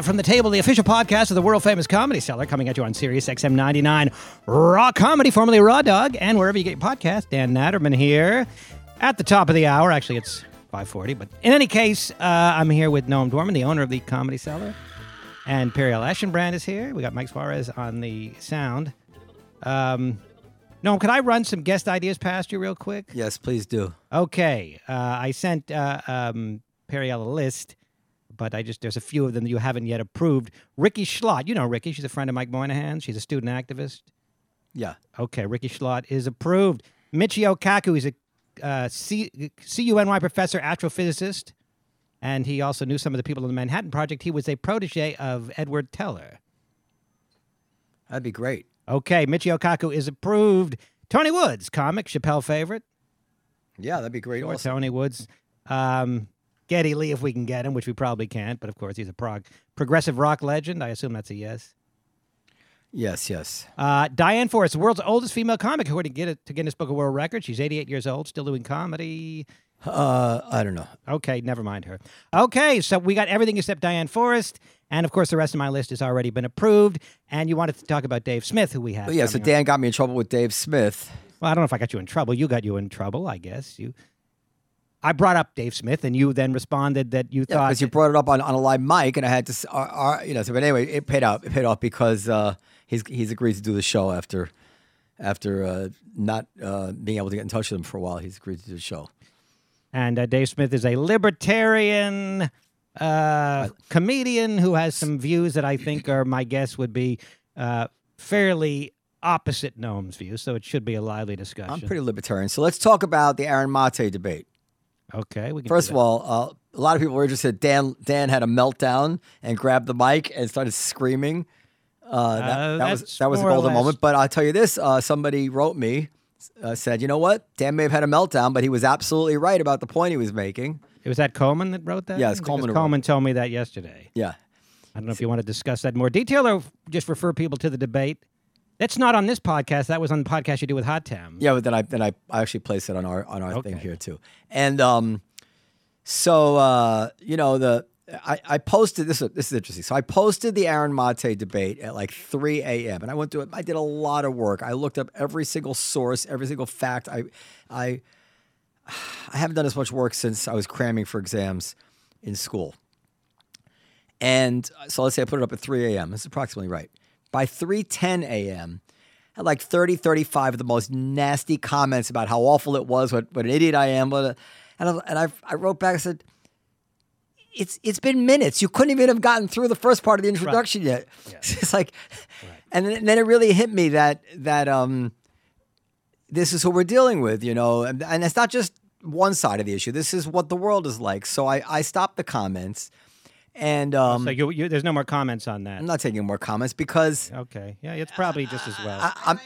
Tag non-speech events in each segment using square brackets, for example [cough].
Live from the table, the official podcast of the world famous Comedy Cellar, coming at you on Sirius XM 99 Raw Comedy, formerly Raw Dog, and wherever you get your podcast. Dan Natterman here at the top of the hour. Actually, it's 5:40, but in any case, uh, I'm here with Noam Dorman, the owner of the Comedy Cellar, and Periel Eschenbrand is here. We got Mike Suarez on the sound. Um, Noam, could I run some guest ideas past you real quick? Yes, please do. Okay, uh, I sent uh, um, Periel a list, but I just there's a few of them that you haven't yet approved. Rikki Schlott, you know Rikki, she's a friend of Mike Moynihan. She's a student activist. Yeah. Okay, Rikki Schlott is approved. Michio Kaku, he's a uh, C- CUNY professor, astrophysicist, and he also knew some of the people in the Manhattan Project. He was a protege of Edward Teller. That'd be great. Okay, Michio Kaku is approved. Tony Woods, comic, Chappelle favorite. Yeah, that'd be great. Or Also. Tony Woods. Um, Geddy Lee, if we can get him, which we probably can't, but of course he's a prog- progressive rock legend. I assume that's a yes. Yes, yes. Uh, Diane Forrest, the world's oldest female comic, according to to Guinness Book of World Records. She's 88 years old, still doing comedy. Uh, I don't know. Okay, never mind her. Okay, so we got everything except Diane Forrest, and of course the rest of my list has already been approved. And you wanted to talk about Dave Smith, who we have. But yeah, so coming on. Dan got me in trouble with Dave Smith. Well, I don't know if I got you in trouble. You got you in trouble, I guess. You. I brought up Dave Smith, and you then responded that you Yeah, thought because you brought it up on, on a live mic, and I had to, uh, uh, you know. So, but anyway, it paid out. It paid off because uh, he's he's agreed to do the show after after uh, not uh, being able to get in touch with him for a while. He's agreed to do the show. And uh, Dave Smith is a libertarian uh, comedian who has some views that I think are, my guess would be uh, fairly opposite Noam's views. So it should be a lively discussion. I'm pretty libertarian. So let's talk about the Aaron Mate debate. Okay. We can First of all, uh, a lot of people were interested. Dan Dan had a meltdown and grabbed the mic and started screaming. Uh, that, Uh, that was that was a golden moment. But I'll tell you this: uh, somebody wrote me, uh, said, "You know what? Dan may have had a meltdown, but he was absolutely right about the point he was making." it was that Coleman that wrote that. Because Coleman wrote Coleman told me that yesterday. Yeah, I don't know if you want to discuss that in more detail or just refer people to the debate. That's not on this podcast. That was on the podcast you do with Hot Tam. yeah. But then I then I, I actually placed it on our on our thing here too. And um, so uh, you know the. I, I posted this. This is interesting. So I posted the Aaron Mate debate at like 3 a.m. and I went to it. I did a lot of work. I looked up every single source, every single fact. I, I, I haven't done as much work since I was cramming for exams in school. And so let's say I put it up at 3 a.m. This is approximately right. By 3:10 a.m., had like 30, 35 of the most nasty comments about how awful it was, what, what an idiot I am. And I, and I, I wrote back. and said, "It's it's been minutes. You couldn't even have gotten through the first part of the introduction yet." [laughs] It's like, and then, and then it really hit me that that um, this is who we're dealing with, you know, and, and it's not just one side of the issue. This is what the world is like. So I I stopped the comments, and um, So you, you, there's no more comments on that. I'm not taking more comments because Okay. Yeah, it's probably just as well. I, I'm.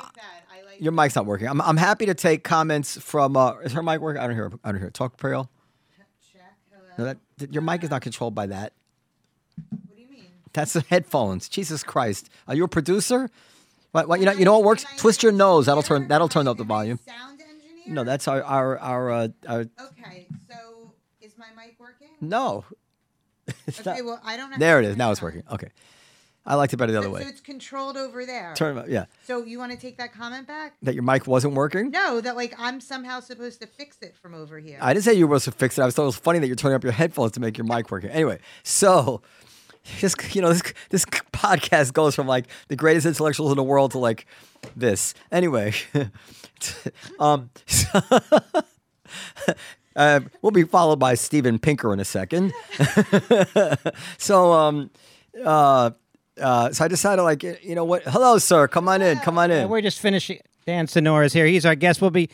Your mic's not working. I'm, I'm happy to take comments from. Uh, is her mic working? I don't hear. I don't hear. her. Talk, Periel. No, that your mic is not controlled by that. What do you mean? That's the headphones. Jesus Christ. Are you a producer? What, what, you know, you know what works? Twist your nose. That'll turn. That'll turn up the volume. Sound engineer? No, that's our our our. Uh, our Okay, so is my mic working? no. [laughs] Okay, not- well I don't know. there it is. Now it's working. Okay. I liked it better the other So, way. so it's controlled over there. Turn it up. Yeah. So you want to take that comment back? That your mic wasn't working. No, that like I'm somehow supposed to fix it from over here. I didn't say you were supposed to fix it. I was thought it was funny that you're turning up your headphones to make your mic working. Anyway, so this you know this this podcast goes from like the greatest intellectuals in the world to like this. Anyway, [laughs] um, [laughs] so- uh, we'll be followed by Steven Pinker in a second. [laughs] so um, uh, uh, so I decided like you know what? Hello, sir. Come on in. Come on in. we're just finishing. Dan Sonora's here. He's our guest. We'll be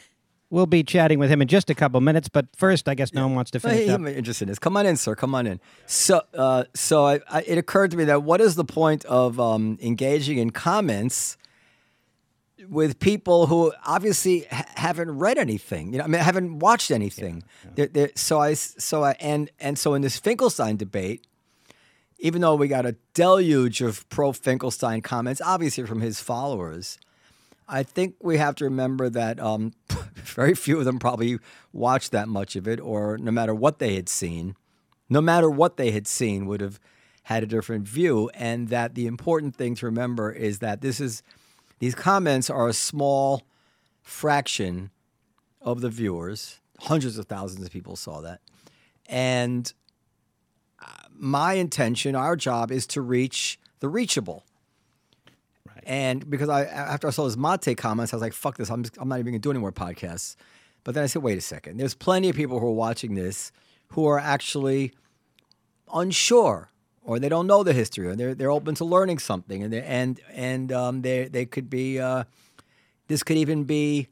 we'll be chatting with him in just a couple minutes. But first, I guess no one wants to Well, finish he- up. I'm interested in this. Come on in, sir. Come on in. So, uh, so I, I, it occurred to me that what is the point of um, engaging in comments with people who obviously ha- haven't read anything? You know, I mean, haven't watched anything. They're- they're- so I, so I, and and so in this Finkelstein debate, even though we got a deluge of pro Finkelstein comments, obviously from his followers. I think we have to remember that um, [laughs] very few of them probably watched that much of it, or no matter what they had seen, no matter what they had seen, would have had a different view. And that the important thing to remember is that this is these comments are a small fraction of the viewers. Hundreds of thousands of people saw that. And uh, my intention, our job, is to reach the reachable. And because I, after I saw his mate comments, I was like, "Fuck this! I'm, just, I'm not even going to do any more podcasts." But then I said, "Wait a second. There's plenty of people who are watching this who are actually unsure, or they don't know the history, or they're they're open to learning something, and and and um, they they could be. Uh, this could even be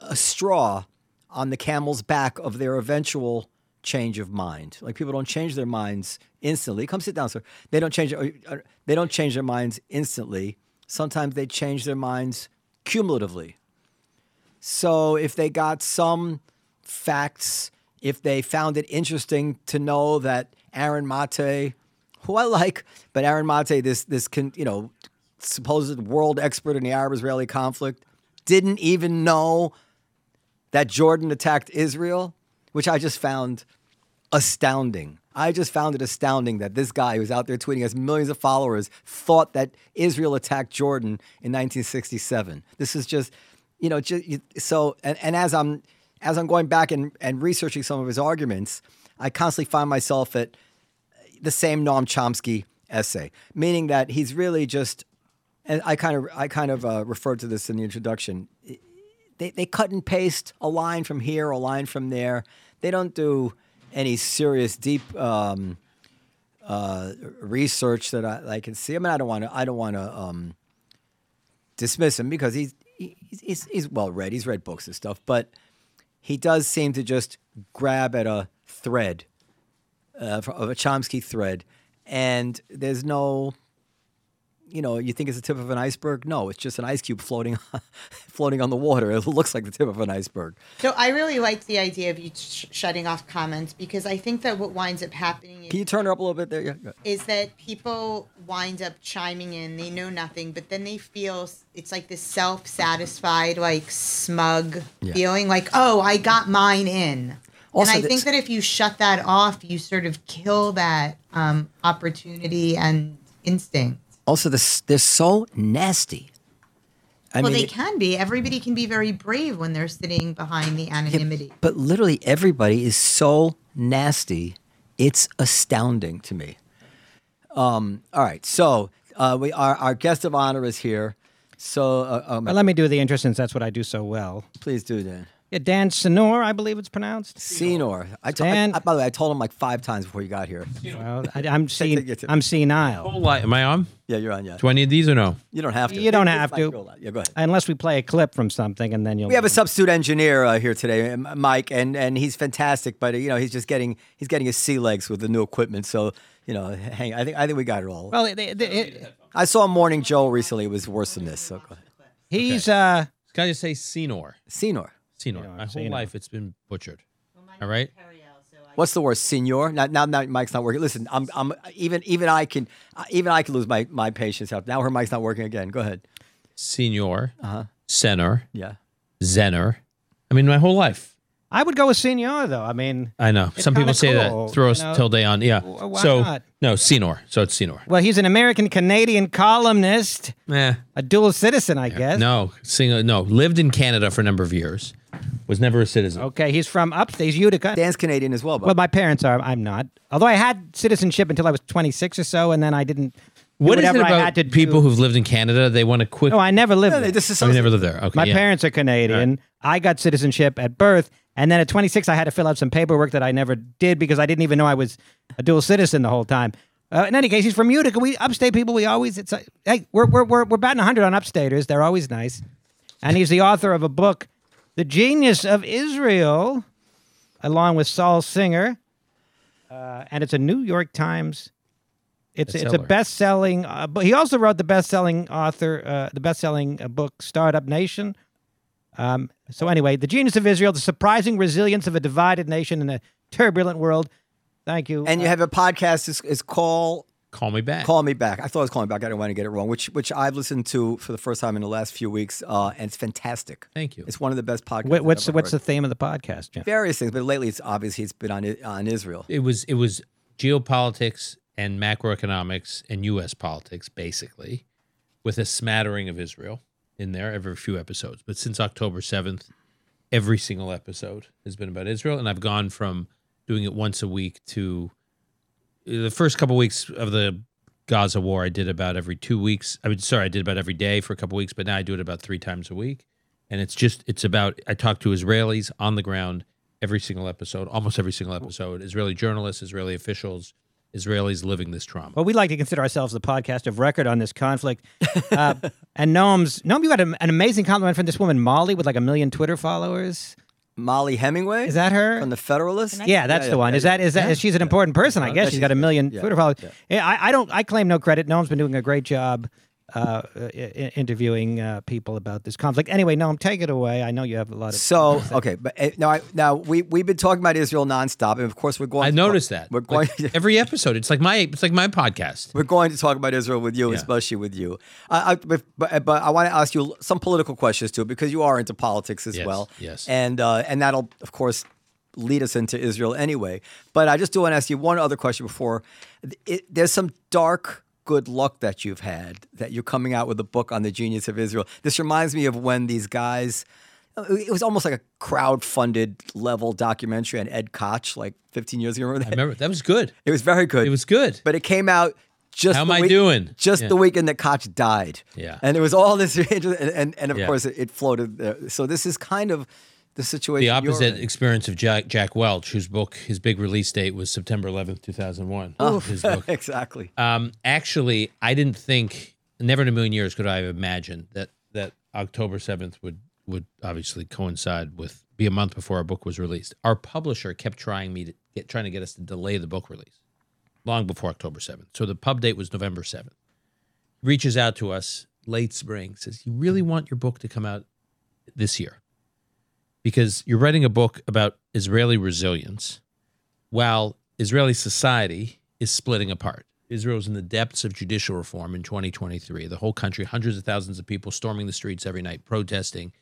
a straw on the camel's back of their eventual change of mind. Like people don't change their minds instantly. Come sit down, sir. They don't change. uh, uh, They don't change their minds instantly. Sometimes they change their minds cumulatively. So if they got some facts, if they found it interesting to know that Aaron Mate, who I like, but Aaron Mate, this this can you know supposed world expert in the Arab-Israeli conflict, didn't even know that Jordan attacked Israel, which I just found astounding. I just found it astounding that this guy who's out there tweeting has millions of followers thought that Israel attacked Jordan in 1967. This is just, you know, just so. And, and as I'm as I'm going back and, and researching some of his arguments, I constantly find myself at the same Noam Chomsky essay, meaning that he's really just. And I kind of I kind of uh, referred to this in the introduction they, they cut and paste a line from here, a line from there. They don't do any serious, deep um, uh, research that I, I can see. I mean, I don't want to. I don't want to um, dismiss him because he's he's, he's he's well read. He's read books and stuff, but he does seem to just grab at a thread uh, of a Chomsky thread, and there's no you know, you think it's the tip of an iceberg. No, it's just an ice cube floating, [laughs] floating on the water. It looks like the tip of an iceberg. So I really like the idea of you sh- shutting off comments because I think that what winds up happening Can you turn her up a little bit there? Yeah. is that people wind up chiming in. They know nothing, but then they feel it's like this self-satisfied, like smug Yeah. feeling, like oh, I got mine in. Also, and I think that if you shut that off, you sort of kill that um, opportunity and instinct. Also, this they're so nasty. I well, mean, they it- can be. Everybody can be very brave when they're sitting behind the anonymity. but literally everybody is so nasty. It's astounding to me. Um, all right, so uh, we our our guest of honor is here. So uh, um, Well, let me do the intro since that's what I do so well. please do that. Yeah, Dan Senor, I believe it's pronounced. Senor. I, to- Stan- I- by the way, I told him like five times before you got here. Well, I, I'm [laughs] seeing, get to- I'm senile. Whole li- Am I on? Yeah, you're on. Yeah, Do I need these or no? you don't have to. You don't It's have fine, to. go on. Yeah, go ahead. Unless we play a clip from something, and then you'll. We have a substitute engineer uh, here today, M- Mike, and, and he's fantastic. But uh, you know, he's just getting he's getting his sea legs with the new equipment. So you know, hang. I think I think we got it all. Well, it, it, it, I saw Morning Joe recently. It was worse than this. So go ahead. he's uh, Can I just say Senor? Senor. Senor. My whole Senor. life it's been butchered. All right? What's the worst, Senor? Now, now, now Mike's not working. Listen, I'm, I'm even even I can even I can lose my my patience. Out now, her mic's not working again. Go ahead. Senor. Uh-huh. Senor. Yeah. Zener. I mean, my whole life. I would go with Senor though. I mean, I know. It's Some people say cool, that. Throw you us know? till day on. Yeah. Why so not? no, Senor. So it's Senor. well, he's an American Canadian columnist, Eh. a dual citizen, I guess. No. Sing, no. Lived in Canada for a number of years. Was never a citizen. Okay, he's from upstate he's Utica. Dan's Canadian as well, but Well, my parents are. I'm not. Although I had citizenship until I was 26 or so, and then I didn't. do What is it whatever I about had to people do. who've lived in Canada? They want to quit. No, I never lived. No, they there. disassociate. Oh, never lived there. Okay. My yeah. parents are Canadian. I got citizenship at birth, and then at 26, I had to fill out some paperwork that I never did because I didn't even know I was a dual citizen the whole time. Uh, in any case, he's from Utica. We upstate people. We always it's like, hey, we're we're we're we're batting 100 on upstaters. They're always nice, and he's the author of a book, "The Genius of Israel," along with Saul Singer, uh, and it's a New York Times. It's it's a best-selling. Uh, but he also wrote the best-selling author, uh, the best-selling uh, book, Startup Nation. Um, so anyway, the genius of Israel, the surprising resilience of a divided nation in a turbulent world. Thank you. and you Uh, have a podcast. Is is call Call me back. Call Me Back. I thought it was calling Back. I didn't want to get it wrong, which which I've listened to for the first time in the last few weeks, uh, and it's fantastic. Thank you. It's one of the best podcasts. What, I've what's ever what's the theme of the podcast, Jim? various things? But lately, it's obviously it's been on on Israel. it was it was geopolitics and macroeconomics and U.S. politics, basically, with a smattering of Israel in there every few episodes. But since October seventh, every single episode has been about Israel, and I've gone from doing it once a week to uh, the first couple weeks of the Gaza war. I did about every two weeks. I mean, sorry, I did about every day for a couple weeks, but now I do it about three times a week. And it's just it's about I talk to Israelis on the ground every single episode, almost every single episode. Israeli journalists, Israeli officials, Israelis living this trauma. Well, we like to consider ourselves the podcast of record on this conflict. Uh, [laughs] and Noam's, Noam, you got a, an amazing compliment from this woman, Mollie, with like a million Twitter followers. Mollie Hemingway Is that her? from the Federalist? Yeah, that's Yeah, the yeah, one. yeah, Is that is that She's an important person, I guess. She's got a million yeah, Twitter followers. yeah. Yeah, I, I don't. I claim no credit. Noam's been doing a great job uh, i- i- interviewing uh, people about this conflict. Anyway, Noam, take it away. I know you have a lot of. So okay, but uh, now I, now we we've been talking about Israel nonstop, and of course we're going. I to noticed talk- that. we're going. Like, [laughs] every episode. It's like my it's like my podcast. We're going to talk about Israel with you, Yeah. especially with you. I, I, but, but but I want to ask you some political questions too, because you are into politics as Yes, well. yes. And uh, and that'll of course lead us into Israel anyway. But I just do want to ask you one other question before. It, there's some dark good luck that you've had that you're coming out with a book on the genius of Israel. This reminds me of when these guys. It was almost like a crowd-funded level documentary on Ed Koch, like 15 years ago. Remember I that? remember that was good. It was very good. It was good. but it came out just How the am I doing? Just Yeah. the weekend that Koch died. Yeah. and it was all this, [laughs] and and, and of Yeah. course it, it floated. There. So this is kind of the situation. the opposite experience of Jack Jack Welch, whose book his big release date was September 11th, 2001. His book. [laughs] exactly. Um, actually, I didn't think, never in a million years could I have imagined that that October seventh would would obviously coincide with be a month before our book was released. Our publisher kept trying me to get trying to get us to delay the book release long before October seventh. So the pub date was November seventh. Reaches out to us late spring, says, "You really want your book to come out this year because you're writing a book about Israeli resilience." while Israeli society is splitting apart. Israel's in the depths of judicial reform in 2023. The whole country, hundreds of thousands of people storming the streets every night, protesting.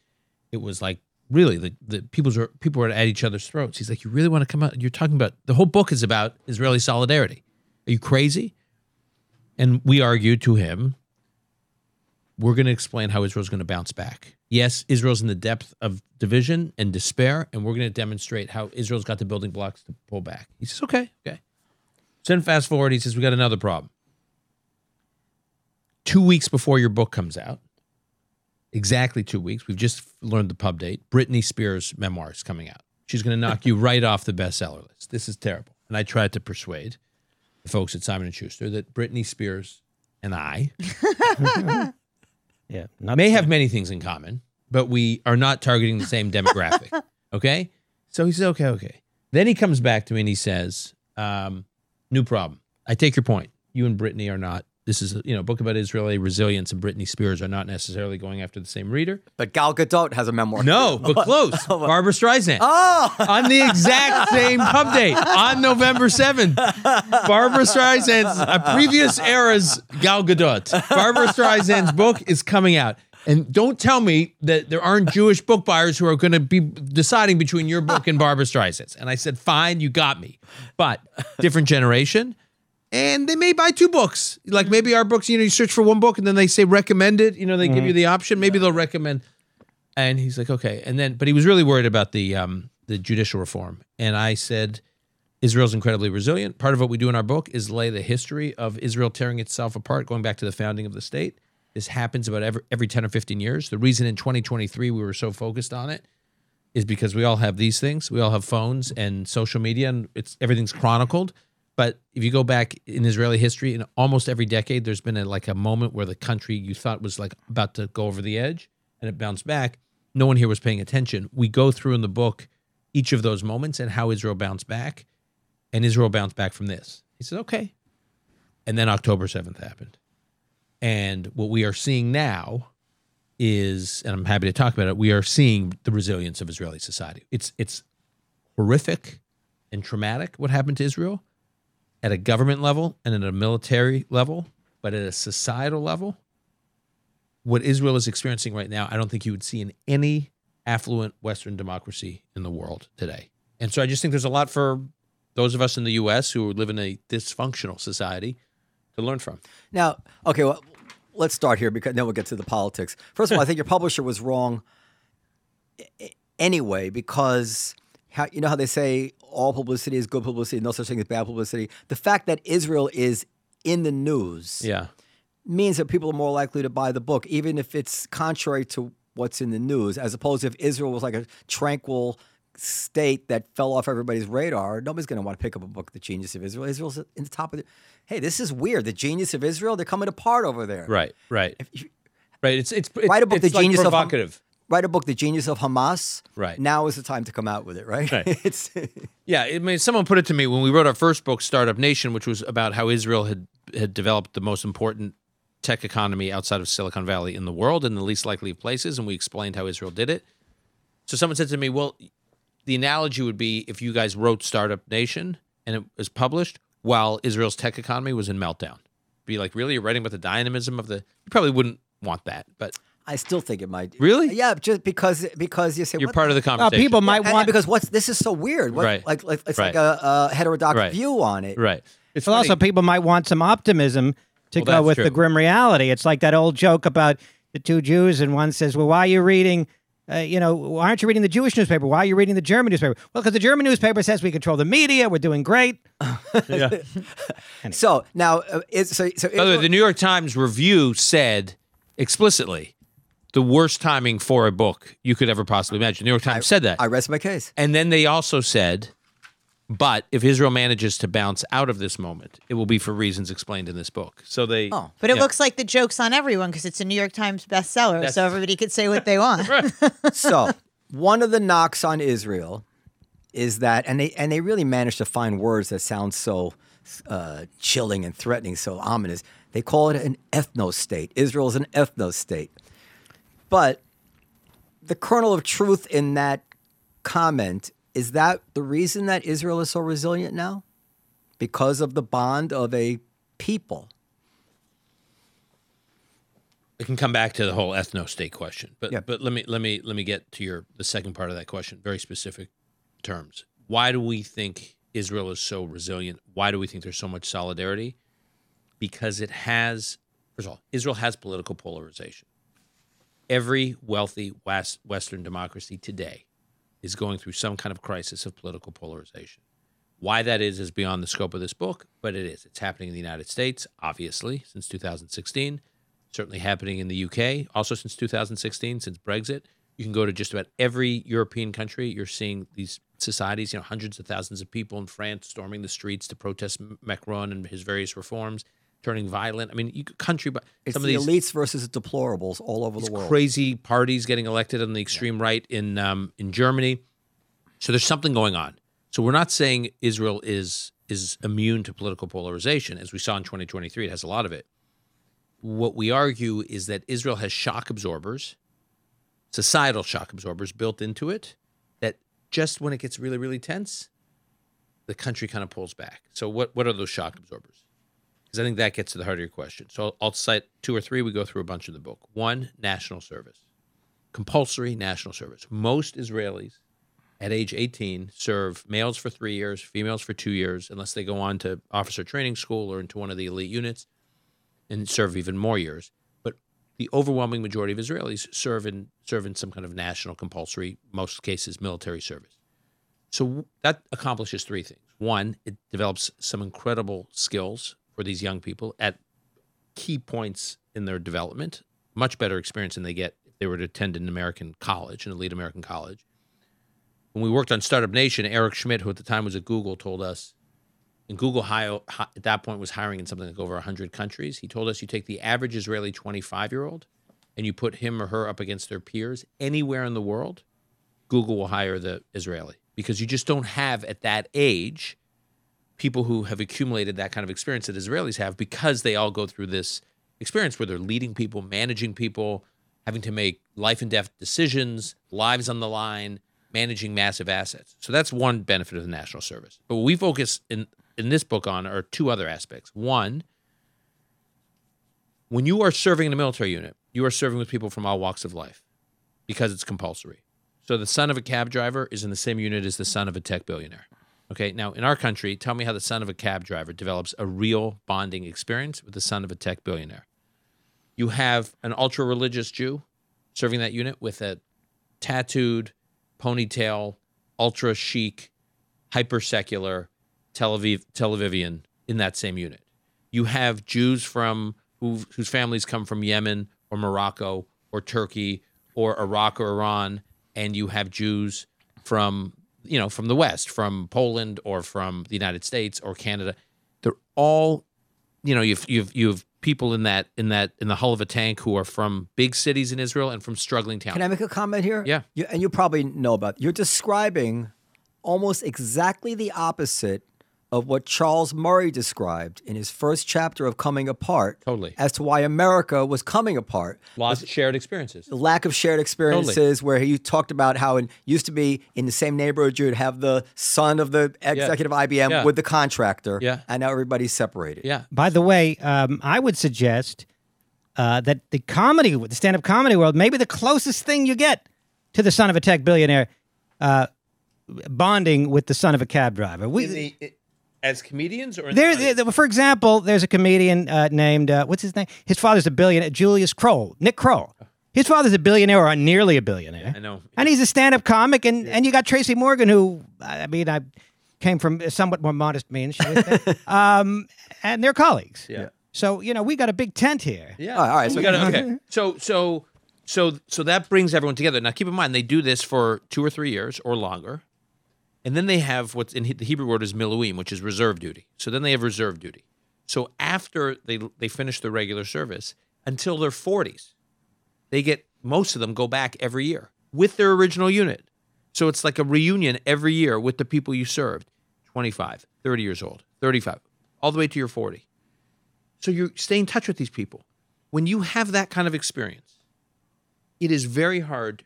It was like really the, the people's were, people were at each other's throats. He's like, you really want to come out? You're talking about the whole book is about Israeli solidarity. Are you crazy? And we argued to him, we're going to explain how Israel's going to bounce back. Yes, Israel's in the depth of division and despair, and we're going to demonstrate how Israel's got the building blocks to pull back. He says, okay, okay. So then fast forward, he says, we got another problem. Two weeks before your book comes out, exactly two weeks, we've just learned the pub date, Britney Spears' memoir is coming out. She's going to knock you right off the bestseller list. This is terrible. And I tried to persuade the folks at Simon & Schuster that Britney Spears and I [laughs] yeah, may have many things in common, but we are not targeting the same demographic. [laughs] okay? So he says, okay, okay. Then he comes back to me and he says, um, new problem. I take your point. You and Britney are not, this is a you know, book about Israeli resilience, and Britney Spears are not necessarily going after the same reader. But Gal Gadot has a memoir. No, [laughs] but close. [laughs] Barbra Streisand. Oh, [laughs] On the exact same pub date on November 7th. Barbra Streisand's a previous era's Gal Gadot. Barbra Streisand's book is coming out. And don't tell me that there aren't Jewish book buyers who are going to be deciding between your book and Barbra Streisand's. And I said, fine, you got me. But different generation. And they may buy two books. Like maybe our books, you know, you search for one book and then they say recommended. You know, they give you the option. Maybe they'll recommend. And he's like, okay. And then, but he was really worried about the um, the judicial reform. And I said, Israel's incredibly resilient. Part of what we do in our book is lay the history of Israel tearing itself apart, going back to the founding of the state. This happens about every, every 10 or 15 years. The reason in 2023 we were so focused on it is because we all have these things. We all have phones and social media, and it's everything's chronicled. But if you go back in Israeli history, in almost every decade, there's been a, like a moment where the country you thought was like about to go over the edge, and it bounced back. No one here was paying attention. We go through in the book each of those moments and how Israel bounced back, and Israel bounced back from this. He said, "Okay," and then October seventh happened, and what we are seeing now is, and I'm happy to talk about it. We are seeing the resilience of Israeli society. It's it's horrific and traumatic what happened to Israel, at a government level and at a military level, but at a societal level, what Israel is experiencing right now, I don't think you would see in any affluent Western democracy in the world today. And so I just think there's a lot for those of us in the U.S. who live in a dysfunctional society to learn from. Now, okay, well, let's start here because then we'll get to the politics. First of all, I think your publisher was wrong anyway because how, you know how they say all publicity is good publicity, no such thing as bad publicity. The fact that Israel is in the news Yeah. means that people are more likely to buy the book, even if it's contrary to what's in the news, as opposed to if Israel was like a tranquil state that fell off everybody's radar. Nobody's going to want to pick up a book, The Genius of Israel. Israel's in the top of the. Hey, this is weird. The Genius of Israel, they're coming apart over there. Right. Right. you- right. It's it's, it's Write a book, it's The like Genius of provocative. Write a book, The Genius of Hamas. Right. Now is the time to come out with it, right? Right. [laughs] it's [laughs] Yeah, I mean, someone put it to me when we wrote our first book, Startup Nation, which was about how Israel had had developed the most important tech economy outside of Silicon Valley in the world in the least likely of places, and we explained how Israel did it. So someone said to me, "Well, the analogy would be if you guys wrote Startup Nation and it was published while Israel's tech economy was in meltdown. Be like, really, you're writing about the dynamism of the? You probably wouldn't want that, but I still think it might. Really? Yeah, just because because you say you're what part of the Uh, conversation. people might And- and want. because what's this is so weird. What, Right. Like, like it's Right. like a, a heterodox Right. view on it. right. It's But also, people might want some optimism to Well, go that's with the grim reality. It's like that old joke about the two Jews, and one says, "Well, why are you reading?" Uh, you know, why aren't you reading the Jewish newspaper? Why are you reading the German newspaper? Well, because the German newspaper says we control the media, we're doing great. [laughs] yeah. So now, uh, it's so so. By the way, the New York Times review said explicitly the worst timing for a book you could ever possibly imagine. The New York Times said that. I rest my case. and then they also said, but if Israel manages to bounce out of this moment, it will be for reasons explained in this book. So they. Oh. But it Yeah. looks like the joke's on everyone because it's a New York Times bestseller, That's- so everybody could say what they want. [laughs] [laughs] so one of the knocks on Israel is that, and they and they really managed to find words that sound so uh, chilling and threatening, so ominous. They call it an ethno state. Israel is an ethno state, but the kernel of truth in that comment is that the reason that Israel is so resilient now, because of the bond of a people. I can come back to the whole ethno state question, but Yeah. but let me let me let me get to your the second part of that question. Very specific terms. Why do we think Israel is so resilient? Why do we think there's so much solidarity? Because it has, first of all, Israel has political polarization. Every wealthy West, Western democracy today is going through some kind of crisis of political polarization. Why that is is beyond the scope of this book, but it is. It's happening in the United States, obviously, since 2016 certainly happening in the UK, also since 2016, since Brexit. You can go to just about every European country. You're seeing these societies, you know, hundreds of thousands of people in France storming the streets to protest Macron and his various reforms, turning violent. I mean, you country, but It's some of the these elites versus the deplorables all over the world. crazy parties getting elected on the extreme right in um, in Germany. So there's something going on. So we're not saying Israel is is immune to political polarization, as we saw in 2023. It has a lot of it. What we argue is that Israel has shock absorbers, societal shock absorbers built into it, that just when it gets really really tense, the country kind of pulls back. So what what are those shock absorbers? Because I think that gets to the heart of your question. So I'll, I'll cite two or three. We go through a bunch in the book. One, national service, compulsory national service. Most Israelis at age 18 serve males for three years, females for two years, unless they go on to officer training school or into one of the elite units and serve even more years. But the overwhelming majority of Israelis serve in serve in some kind of national compulsory, most cases military service. So that accomplishes three things. One, it develops some incredible skills for these young people at key points in their development, much better experience than they get if they were to attend an American college, an elite American college. When we worked on Startup Nation, Eric Schmidt, who at the time was at Google, told us, and Google at that point was hiring in something like over 100 countries. He told us you take the average Israeli 25 year old and you put him or her up against their peers anywhere in the world, Google will hire the Israeli because you just don't have at that age people who have accumulated that kind of experience that Israelis have because they all go through this experience where they're leading people, managing people, having to make life and death decisions, lives on the line, managing massive assets. So that's one benefit of the national service. But what we focus in in this book on are two other aspects. One, when you are serving in a military unit, you are serving with people from all walks of life because it's compulsory. So the son of a cab driver is in the same unit as the son of a tech billionaire. Okay, now in our country, tell me how the son of a cab driver develops a real bonding experience with the son of a tech billionaire. You have an ultra religious Jew serving that unit with a tattooed, ponytail, ultra chic, hyper secular Tel Aviv Tel Avivian in that same unit. You have Jews from who, whose families come from Yemen or Morocco or Turkey or Iraq or Iran, and you have Jews from you know from the West, from Poland or from the United States or Canada. They're all, you know, you've you've you've people in that in that in the hull of a tank who are from big cities in Israel and from struggling towns. Can I make a comment here? Yeah. You, and you probably know about. You're describing almost exactly the opposite of what Charles Murray described in his first chapter of Coming Apart. Totally. As to why America was coming apart. Lost shared experiences. The lack of shared experiences, where he talked about how it used to be in the same neighborhood, you'd have the son of the executive IBM Yeah. with the contractor. Yeah. And now everybody's separated. Yeah. By the way, um, I would suggest uh, that the comedy, the stand-up comedy world, maybe the closest thing you get to the son of a tech billionaire, uh, bonding with the son of a cab driver. We, as comedians or there, the there- for example, there's a comedian uh, named uh, what's his name? His father's a billionaire, Julius Kroll, Nick Kroll. His father's a billionaire or nearly a billionaire. I know. And he's a stand-up comic, and, and you got Tracy Morgan, who I mean, I came from a somewhat more modest means, shall we say. [laughs] um, and they're colleagues. Yeah. So you know, we got a big tent here. Yeah. All right, all right, so- we gotta, okay. [laughs] So so so so that brings everyone together. Now keep in mind they do this for two or three years or longer, and then they have what's in the Hebrew word is miluim, which is reserve duty. So then they have reserve duty. So after they they finish their regular service until their forties, they get most of them go back every year with their original unit. So it's like a reunion every year with the people you served 25, 30 years old, 35, all the way to your 40. So you stay in touch with these people. When you have that kind of experience, it is very hard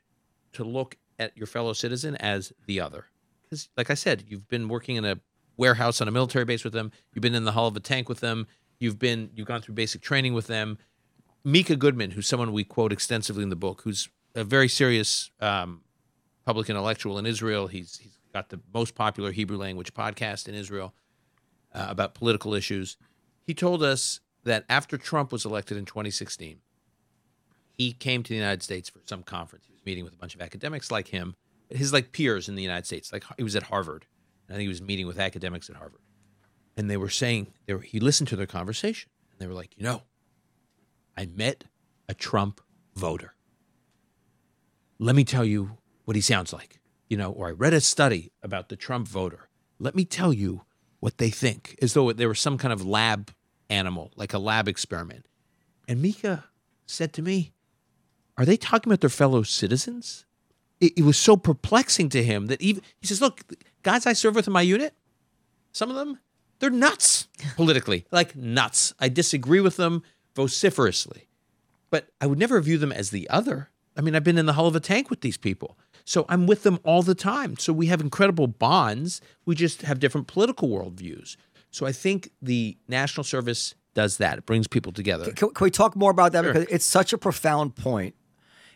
to look at your fellow citizen as the other. Because, like I said, you've been working in a warehouse on a military base with them, you've been in the hull of a tank with them, you've been you've gone through basic training with them. Micah Goodman, who's someone we quote extensively in the book, who's a very serious um, public intellectual in Israel. He's he's got the most popular Hebrew language podcast in Israel uh, about political issues. He told us that after Trump was elected in 2016, he came to the United States for some conference. He was meeting with a bunch of academics like him, his like peers in the United States. Like he was at Harvard, and I think he was meeting with academics at Harvard, and they were saying they were, he listened to their conversation, and they were like, you know, I met a Trump voter. Let me tell you what he sounds like, you know, or I read a study about the Trump voter. Let me tell you what they think, as though there was some kind of lab animal, like a lab experiment. And Micah said to me, Are they talking about their fellow citizens? It, it was so perplexing to him that even he says, Look, guys I serve with in my unit, some of them, they're nuts [laughs] politically, like nuts. I disagree with them vociferously, but I would never view them as the other. I mean, I've been in the hull of a tank with these people. So I'm with them all the time. So we have incredible bonds. We just have different political worldviews. So I think the national service does that. It brings people together. Can, can we talk more about that Sure. because it's such a profound point.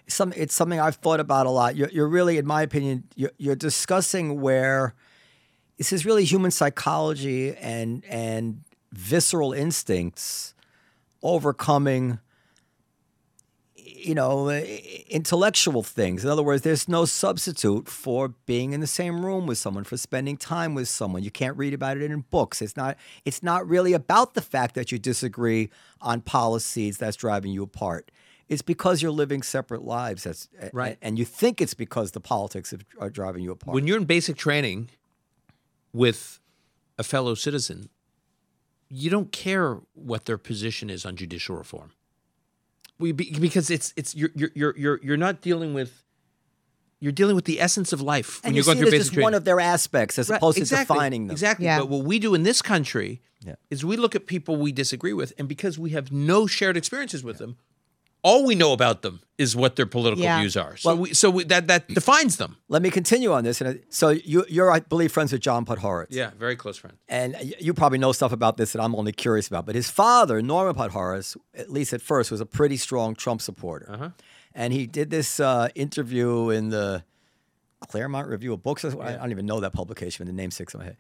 Some, it's something I've thought about a lot. You're, you're really, in my opinion, you're, you're discussing where this is really human psychology and and visceral instincts overcoming you know intellectual things. In other words there's no substitute for being in the same room with someone for spending time with someone. You can't read about it in books. It's not it's not really about the fact that you disagree on policies that's driving you apart it's because you're living separate lives that's Right. and you think it's because the politics are driving you apart when you're in basic training with a fellow citizen, you don't care what their position is on judicial reform. We, be- because it's it's you're you're you're you're you're not dealing with you're dealing with the essence of life when and you're you going see through it as basic just training. one of their aspects as Right, opposed exactly, to defining them Exactly. Yeah. But what we do in this country Yeah. is we look at people we disagree with, and because we have no shared experiences with them, all we know about them is what their political Yeah. views are. So we, so we, that that defines them. Let me continue on this. And uh, so you, you're, I believe, friends with John Podhoretz. Yeah, very close friend. And you probably know stuff about this that I'm only curious about. But his father, Norman Podhoretz, at least at first, was a pretty strong Trump supporter. Uh-huh. And he did this uh, interview in the Claremont Review of Books. I I don't even know that publication, but the name sticks in my head.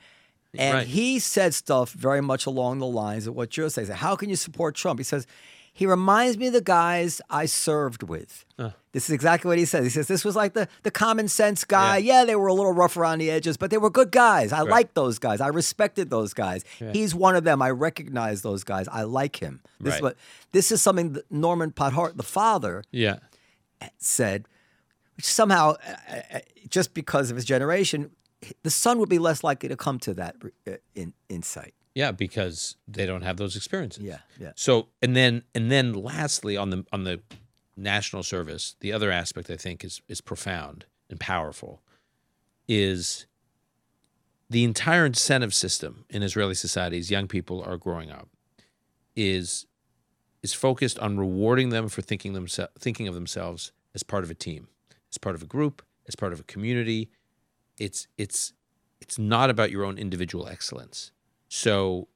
And Right. he said stuff very much along the lines of what you're saying. He said, How can you support Trump? He says, he reminds me of the guys I served with. This is exactly what he says. He says this was like the, the common sense guy. Yeah. they were a little rough around the edges, but they were good guys. I liked those guys. I respected those guys. He's one of them. I recognize those guys. I like him. This is what this is something that Norman Podhoretz, the father, Yeah. said, which somehow, uh, uh, just because of his generation, the son would be less likely to come to that uh, in, insight. Yeah, because they don't have those experiences. Yeah, yeah. So and then and then lastly on the on the national service, the other aspect I think is is profound and powerful is the entire incentive system in Israeli society as young people are growing up is is focused on rewarding them for thinking themselves thinking of themselves as part of a team, as part of a group, as part of a community. It's it's it's not about your own individual excellence. So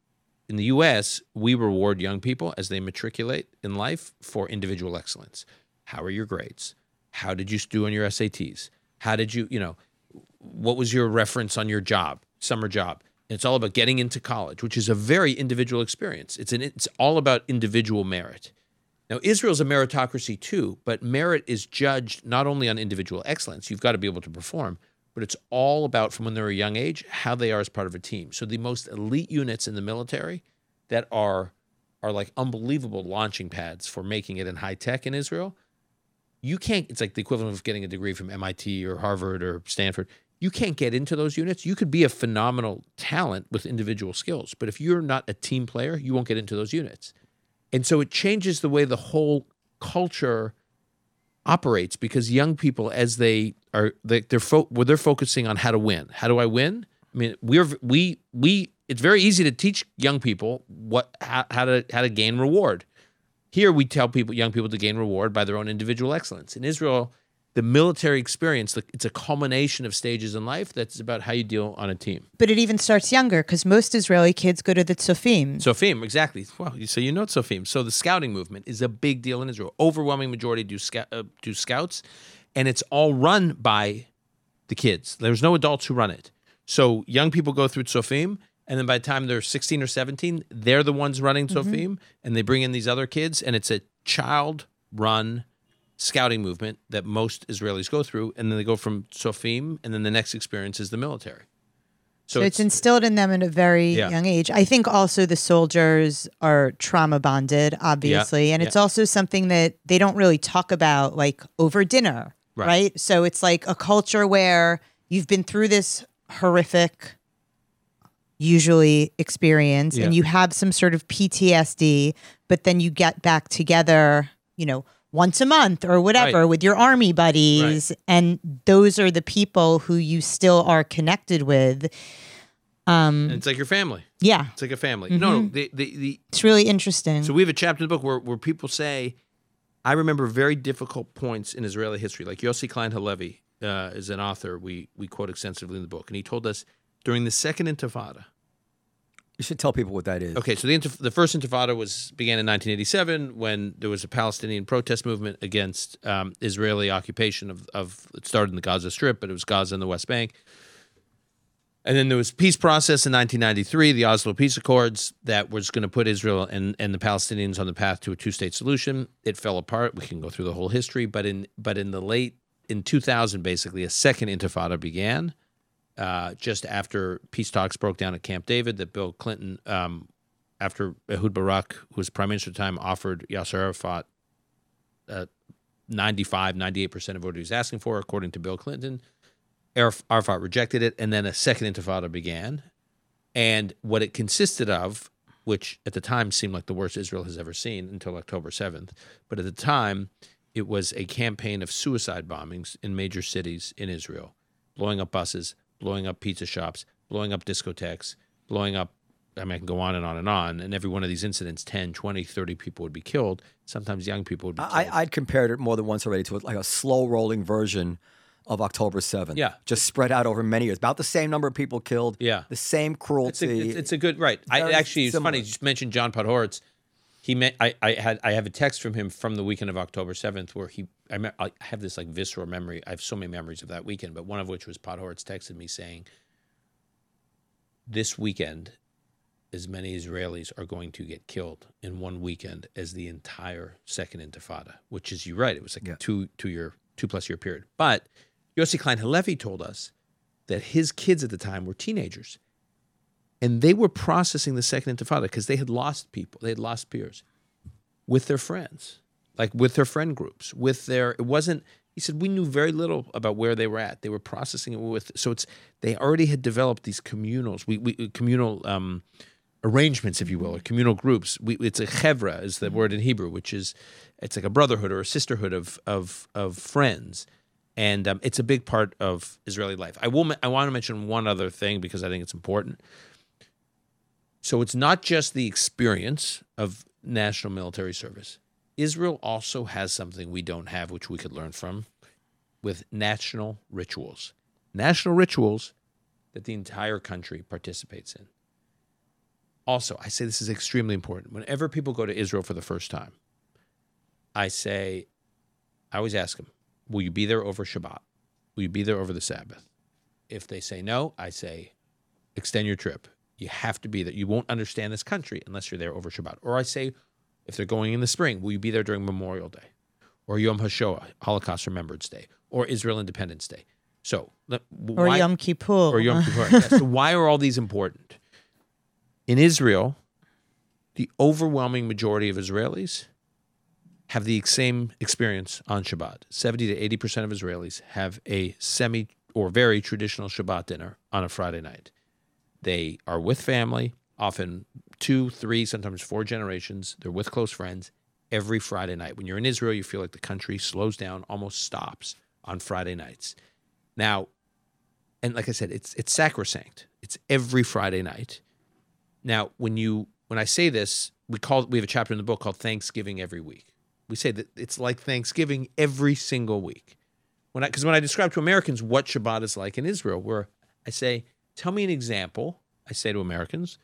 in the US, we reward young people as they matriculate in life for individual excellence. How are your grades? How did you do on your SATs? How did you, you know, what was your reference on your job, summer job? It's all about getting into college, which is a very individual experience. It's an it's all about individual merit. Now, Israel's a meritocracy too, but merit is judged not only on individual excellence, you've got to be able to perform, but it's all about from when they're a young age how they are as part of a team. So the most elite units in the military that are are like unbelievable launching pads for making it in high tech in Israel. You can't it's like the equivalent of getting a degree from MIT or Harvard or Stanford. You can't get into those units. You could be a phenomenal talent with individual skills, but if you're not a team player, you won't get into those units. And so it changes the way the whole culture operates because young people, as they are, they, they're fo- they're focusing on how to win. How do I win? I mean, we're we we. It's very easy to teach young people what how, how to how to gain reward. Here we tell people, young people, to gain reward by their own individual excellence. In Israel, the military experience, it's a culmination of stages in life that's about how you deal on a team. But it even starts younger because most Israeli kids go to the Tzofim. Sofim, exactly. Well, so you know it's Sofim. So the scouting movement is a big deal in Israel. Overwhelming majority do uh, do scouts, and it's all run by the kids. There's no adults who run it. So young people go through Sofim, and then by the time they're 16 or 17, they're the ones running Sofim, and they bring in these other kids, and it's a child-run scouting movement that most Israelis go through, and then they go from Sofim, and then the next experience is the military. So it's, instilled in them at a very Yeah. young age. I think also the soldiers are trauma bonded, obviously. And it's also something that they don't really talk about like over dinner, Right. right. So it's like a culture where you've been through this horrific, usually experience, and you have some sort of PTSD, but then you get back together, you know, once a month or whatever Right. with your army buddies. And those are the people who you still are connected with. and it's like your family. Yeah. It's like a family. No, no, the, the, the, It's really interesting. So we have a chapter in the book where, where people say, I remember very difficult points in Israeli history. Like Yossi Klein Halevi uh, is an author we, we quote extensively in the book. And he told us during the second intifada, You should tell people what that is. okay, so the, the first intifada was began in 1987 when there was a Palestinian protest movement against um, Israeli occupation of, of, it started in the Gaza Strip, but it was Gaza and the West Bank. And then there was peace process in 1993, the Oslo Peace Accords that was going to put Israel and, and the Palestinians on the path to a two-state solution. It fell apart. We can go through the whole history, but in but in the late in 2000, basically, a second intifada began uh, just after peace talks broke down at Camp David. That Bill Clinton, um, after Ehud Barak, who was prime minister at the time, offered Yasser Arafat uh, 95, 98 percent of what he was asking for, according to Bill Clinton. Arafat rejected it, and then a second intifada began. And what it consisted of, which at the time seemed like the worst Israel has ever seen until October 7th, but at the time, it was a campaign of suicide bombings in major cities in Israel, blowing up buses, blowing up pizza shops, blowing up discotheques, blowing up I mean, I can go on and on and on. And every one of these incidents, 10, 20, 30 people would be killed. Sometimes young people would be killed. I, I'd compared it more than once already to like a slow rolling version of October 7th. Yeah. Just spread out over many years. About the same number of people killed. Yeah. The same it's, a, cruelty. it's, it's a good right. I Very actually, it's similar. funny. You just mentioned John Podhoretz. He met. I, I had. I have a text from him from the weekend of October seventh, where he. I, me- I have this like visceral memory. I have so many memories of that weekend, but one of which was Podhoretz texted me saying, "This weekend, as many Israelis are going to get killed in one weekend as the entire Second Intifada." Which is, you're right. It was like Yeah. a two two year two plus year period. But Yossi Klein Halevi told us that his kids at the time were teenagers and they were processing the second intifada because they had lost people they had lost peers with their friends like with their friend groups with their it wasn't he said we knew very little about where they were at they were processing it with so it's they already had developed these communals we, we communal um arrangements if you will or communal groups we, it's a chevra is the word in hebrew which is it's like a brotherhood or a sisterhood of of of friends and um, it's a big part of Israeli life. I will. I want to mention one other thing because I think it's important. So it's not just the experience of national military service. Israel also has something we don't have, which we could learn from, with national rituals. National rituals that the entire country participates in. Also, I say this is extremely important. Whenever people go to Israel for the first time, I say, I always ask them, will you be there over Shabbat? Will you be there over the Sabbath? If they say no, I say, extend your trip. You have to be there. You won't understand this country unless you're there over Shabbat. Or I say, if they're going in the spring, will you be there during Memorial Day? Or Yom HaShoah, Holocaust Remembrance Day? Or Israel Independence Day? So, Or why- Yom Kippur. or Yom Kippur. So why are all these important? In Israel, the overwhelming majority of Israelis have the same experience on Shabbat. 70 to 80% of Israelis have a semi or very traditional Shabbat dinner on a Friday night. They are with family, often two, three, sometimes four generations. They're with close friends every Friday night. When you're in Israel, you feel like the country slows down, almost stops on Friday nights. Now, and like I said, it's it's sacrosanct. It's every Friday night. Now, when you when I say this, we call we have a chapter in the book called Thanksgiving every week. We say that it's like Thanksgiving every single week. When I because when I describe to Americans what Shabbat is like in Israel, where I say, tell me an example. I say to Americans,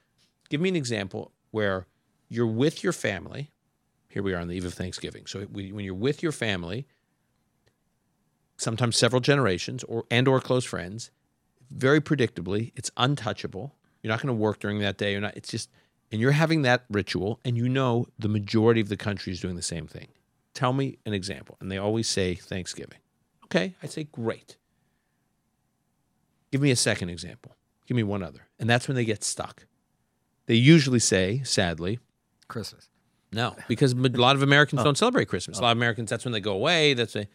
give me an example where you're with your family. Here we are on the eve of Thanksgiving. So we, when you're with your family, sometimes several generations or and or close friends, very predictably, it's untouchable. You're not going to work during that day. You're not. It's just, and you're having that ritual, and you know the majority of the country is doing the same thing. Tell me an example, and they always say Thanksgiving. Okay, I say great. Give me a second example. Give me one other, and that's when they get stuck. They usually say, sadly, Christmas. no, because a lot of Americans [laughs] don't celebrate Christmas. A lot of Americans, that's when they go away. That's a,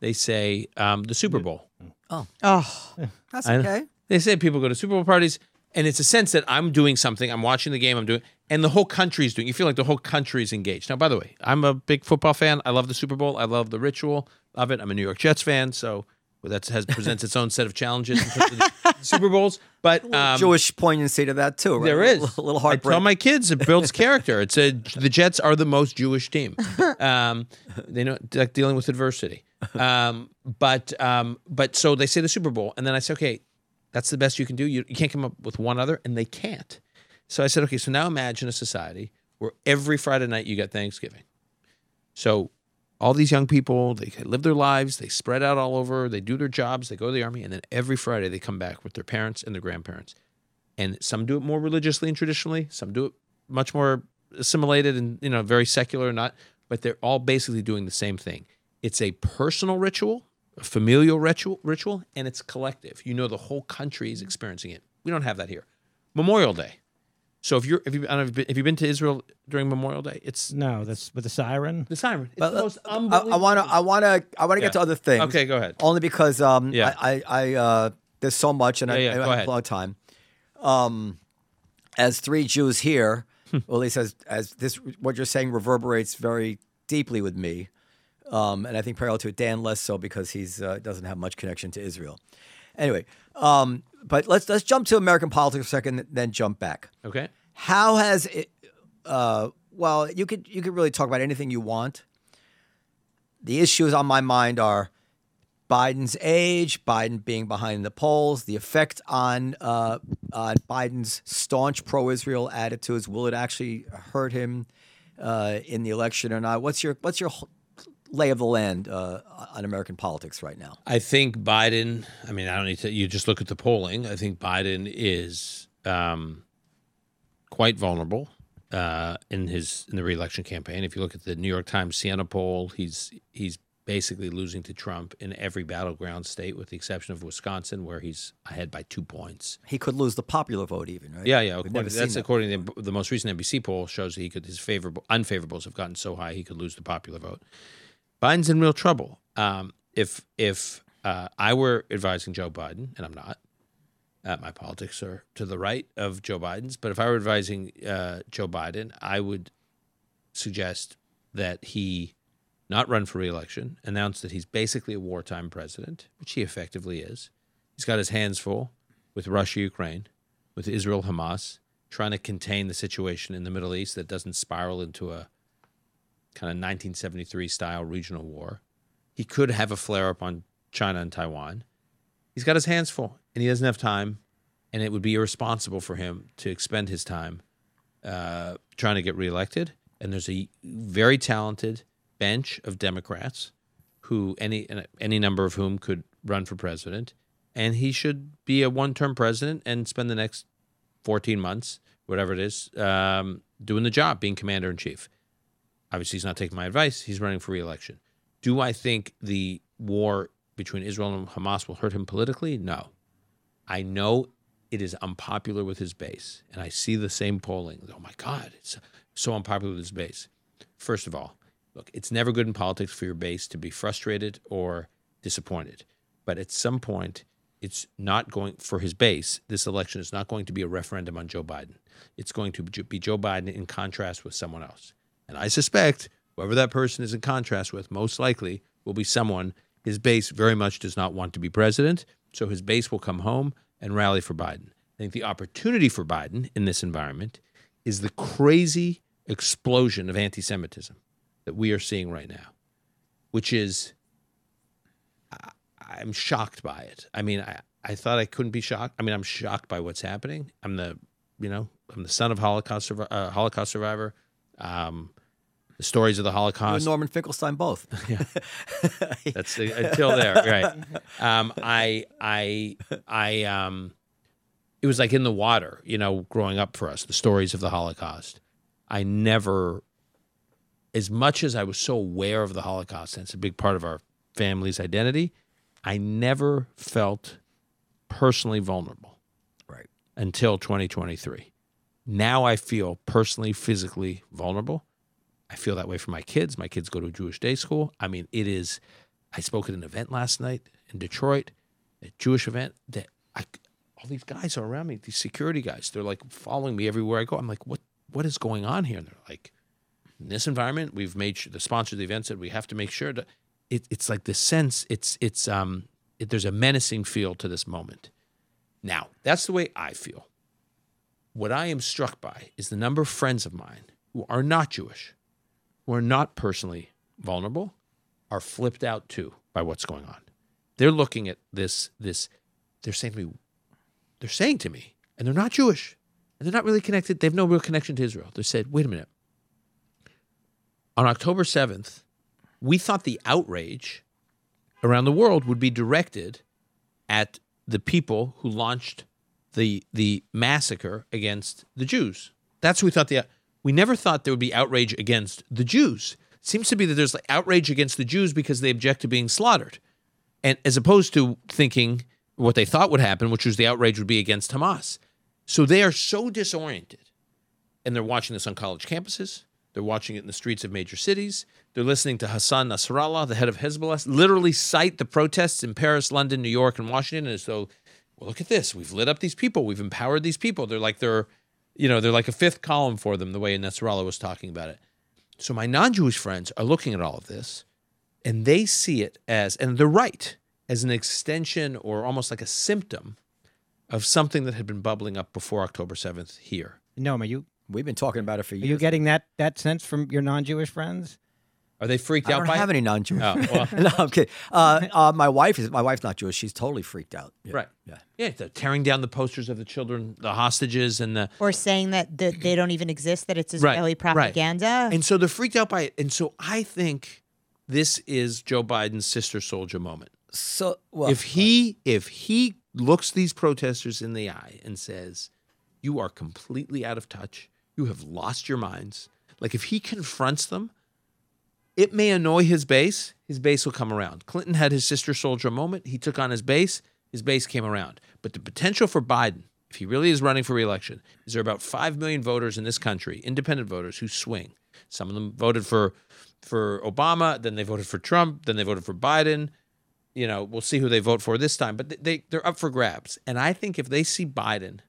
they say um, the Super Bowl. Oh, oh, That's okay. They say people go to Super Bowl parties, and it's a sense that I'm doing something. I'm watching the game. I'm doing, and the whole country's doing. You feel like the whole country's engaged. Now, by the way, I'm a big football fan. I love the Super Bowl. I love the ritual of it. I'm a New York Jets fan, so well, that has presents its own set of challenges in terms of the [laughs] Super Bowls. But um, Jewish poignancy to that too, right? there A is [laughs] little, a little I heartbreak. tell my kids it builds character. It's a the Jets are the most Jewish team. Um, they know like dealing with adversity. Um, but um, but so they say the Super Bowl, and then I say, okay, that's the best you can do. You, you can't come up with one other, and they can't. So I said, okay, so now imagine a society where every Friday night you get Thanksgiving. So all these young people, they live their lives, they spread out all over, they do their jobs, they go to the army, and then every Friday they come back with their parents and their grandparents. And some do it more religiously and traditionally, some do it much more assimilated and you know very secular, or not. But they're all basically doing the same thing. It's a personal ritual, a familial ritual, ritual, and it's collective. You know, the whole country is experiencing it. We don't have that here. Memorial Day. So if you're if you I don't know, if you've been, have you been to Israel during Memorial Day? It's No, that's with the siren. the siren. It's But, the most I unbelievable. want to. I want to. I want to Yeah. get to other things. Okay, go ahead. Only because um, Yeah. I, I, I uh, there's so much, and I, Yeah, yeah, I go have ahead. a lot of time. Um, as three Jews here, Hmm. well, at least as as this, what you're saying reverberates very deeply with me, um, and I think parallel to it, Dan less so because he's uh, doesn't have much connection to Israel. Anyway, um, but let's let's jump to American politics for a second, then jump back. Okay. How has it? Uh, well, you could you could really talk about anything you want. The issues on my mind are Biden's age, Biden being behind the polls, the effect on uh, on Biden's staunch pro-Israel attitudes. Will it actually hurt him uh, in the election or not? What's your what's your lay of the land uh, on American politics right now? I think Biden. I mean, I don't need to. You just look at the polling. I think Biden is um, quite vulnerable uh, in his in the reelection campaign. If you look at the New York Times Siena poll, he's he's basically losing to Trump in every battleground state, with the exception of Wisconsin, where he's ahead by two points. He could lose the popular vote, even right? Yeah, yeah. According, that's that. according to the, the most recent NBC poll shows that he could his favorable unfavorables have gotten so high he could lose the popular vote. Biden's in real trouble. Um, if if uh, I were advising Joe Biden, and I'm not, uh, my politics are to the right of Joe Biden's, but if I were advising uh, Joe Biden, I would suggest that he not run for reelection, announce that he's basically a wartime president, which he effectively is. He's got his hands full with Russia, Ukraine, with Israel, Hamas, trying to contain the situation in the Middle East that doesn't spiral into a kind of 1973 style regional war. He could have a flare up on China and Taiwan. He's got his hands full and he doesn't have time, and it would be irresponsible for him to expend his time uh, trying to get reelected. And there's a very talented bench of Democrats who any any number of whom could run for president, and he should be a one-term president and spend the next 14 months, whatever it is, um, doing the job, being commander in chief. Obviously, he's not taking my advice. He's running for reelection. Do I think the war between Israel and Hamas will hurt him politically? No. I know it is unpopular with his base, and I see the same polling. Oh my God, it's so unpopular with his base. First of all, look, it's never good in politics for your base to be frustrated or disappointed. But at some point, it's not going for his base. This election is not going to be a referendum on Joe Biden. It's going to be Joe Biden in contrast with someone else. And I suspect whoever that person is in contrast with, most likely will be someone his base very much does not want to be president. So his base will come home and rally for Biden. I think the opportunity for Biden in this environment is the crazy explosion of anti Semitism that we are seeing right now, which is, I, I'm shocked by it. I mean, I, I thought I couldn't be shocked. I mean, I'm shocked by what's happening. I'm the, you know, I'm the son of Holocaust, uh, Holocaust survivor. Um, the stories of the You Holocaust. and Norman Finkelstein both. [laughs] That's the, until there, right? Um, I, I, I, um, it was like in the water, you know, growing up for us, the stories of the Holocaust. I never, as much as I was so aware of the Holocaust, and it's a big part of our family's identity, I never felt personally vulnerable right. until 2023. Now I feel personally, physically vulnerable. I feel that way for my kids. My kids go to a Jewish day school. I mean, it is. I spoke at an event last night in Detroit, a Jewish event that I, all these guys are around me. These security guys, they're like following me everywhere I go. I'm like, what? What is going on here? And they're like, in this environment, we've made sure, the sponsor of the event said we have to make sure that it, it's like the sense. It's it's um. It, there's a menacing feel to this moment. Now, that's the way I feel. What I am struck by is the number of friends of mine who are not Jewish, who are not personally vulnerable, are flipped out too by what's going on. They're looking at this, this, they're saying to me, they're saying to me, and they're not Jewish, and they're not really connected, they have no real connection to Israel. They said, wait a minute. On October 7th, we thought the outrage around the world would be directed at the people who launched the the massacre against the Jews. That's what we thought the we never thought there would be outrage against the Jews. seems to be that there's like outrage against the Jews because they object to being slaughtered. And as opposed to thinking what they thought would happen, which was the outrage would be against Hamas. So they are so disoriented. And they're watching this on college campuses. They're watching it in the streets of major cities. They're listening to Hassan Nasrallah, the head of Hezbollah, literally cite the protests in Paris, London, New York, and Washington as though, well, look at this. We've lit up these people. We've empowered these people. They're like they're, you know, they're like a fifth column for them, the way Nasrallah was talking about it. So my non-Jewish friends are looking at all of this, and they see it as, and they're right, as an extension or almost like a symptom of something that had been bubbling up before October 7th here No, are you We've been talking about it for years. are you getting that that sense from your non-Jewish friends? Are they freaked I out I don't by have it? any non-Jewish. Oh, well. [laughs] no, I'm kidding. Uh, uh, my wife is my wife's not Jewish. She's totally freaked out. Yeah. Right. Yeah. Yeah, they're tearing down the posters of the children, the hostages, and the Or saying that th- they don't even exist, that it's Right, Israeli right. propaganda. and so they're freaked out by it. And so I think this is Joe Biden's sister soldier moment. So well, if he if he looks these protesters in the eye and says, "You are completely out of touch. You have lost your minds." Like if he confronts them, it may annoy his base. His base will come around. Clinton had his sister soldier moment. He took on his base. His base came around. But the potential for Biden, if he really is running for reelection, is there about five million voters in this country, independent voters, who swing. Some of them voted for for Obama, then they voted for Trump, then they voted for Biden you know, we'll see who they vote for this time, but they they're up for grabs. And I think if they see Biden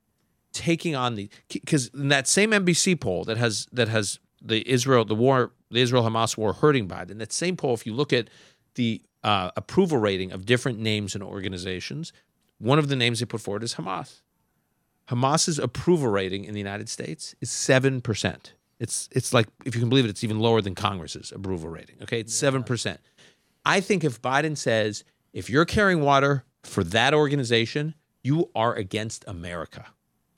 taking on the because in that same NBC poll that has that has the Israel the war the Israel Hamas war hurting Biden, that same poll, if you look at the uh, approval rating of different names and organizations, one of the names they put forward is Hamas. Hamas's approval rating in the United States is seven percent. It's it's like if you can believe it, it's even lower than Congress's approval rating. Okay, it's seven percent. I think if Biden says, if you're carrying water for that organization, you are against America.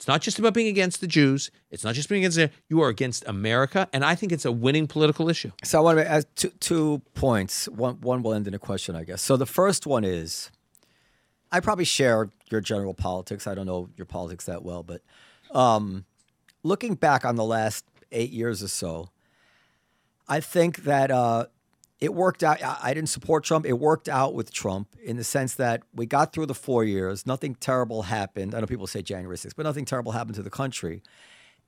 It's not just about being against the Jews. It's not just being against the, you are against America, and I think it's a winning political issue. So I want to ask two, two points. One, one will end in a question, I guess. So the first one is, I probably share your general politics. I don't know your politics that well, but um, looking back on the last eight years or so, I think that uh, it worked out. I, didn't support Trump. It worked out with Trump in the sense that we got through the four years. Nothing terrible happened. I know people say January 6th, but nothing terrible happened to the country.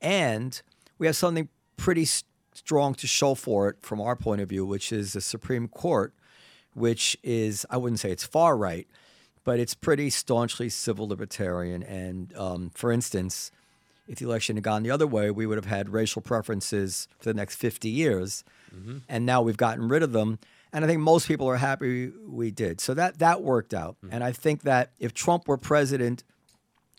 And we have something pretty strong to show for it from our point of view, which is the Supreme Court, which is, I wouldn't say it's far right, but it's pretty staunchly civil libertarian. And um, for instance, if the election had gone the other way, we would have had racial preferences for the next 50 years. Mm-hmm. And now we've gotten rid of them. And I think most people are happy we did. So that, that worked out. Mm. And I think that if Trump were president,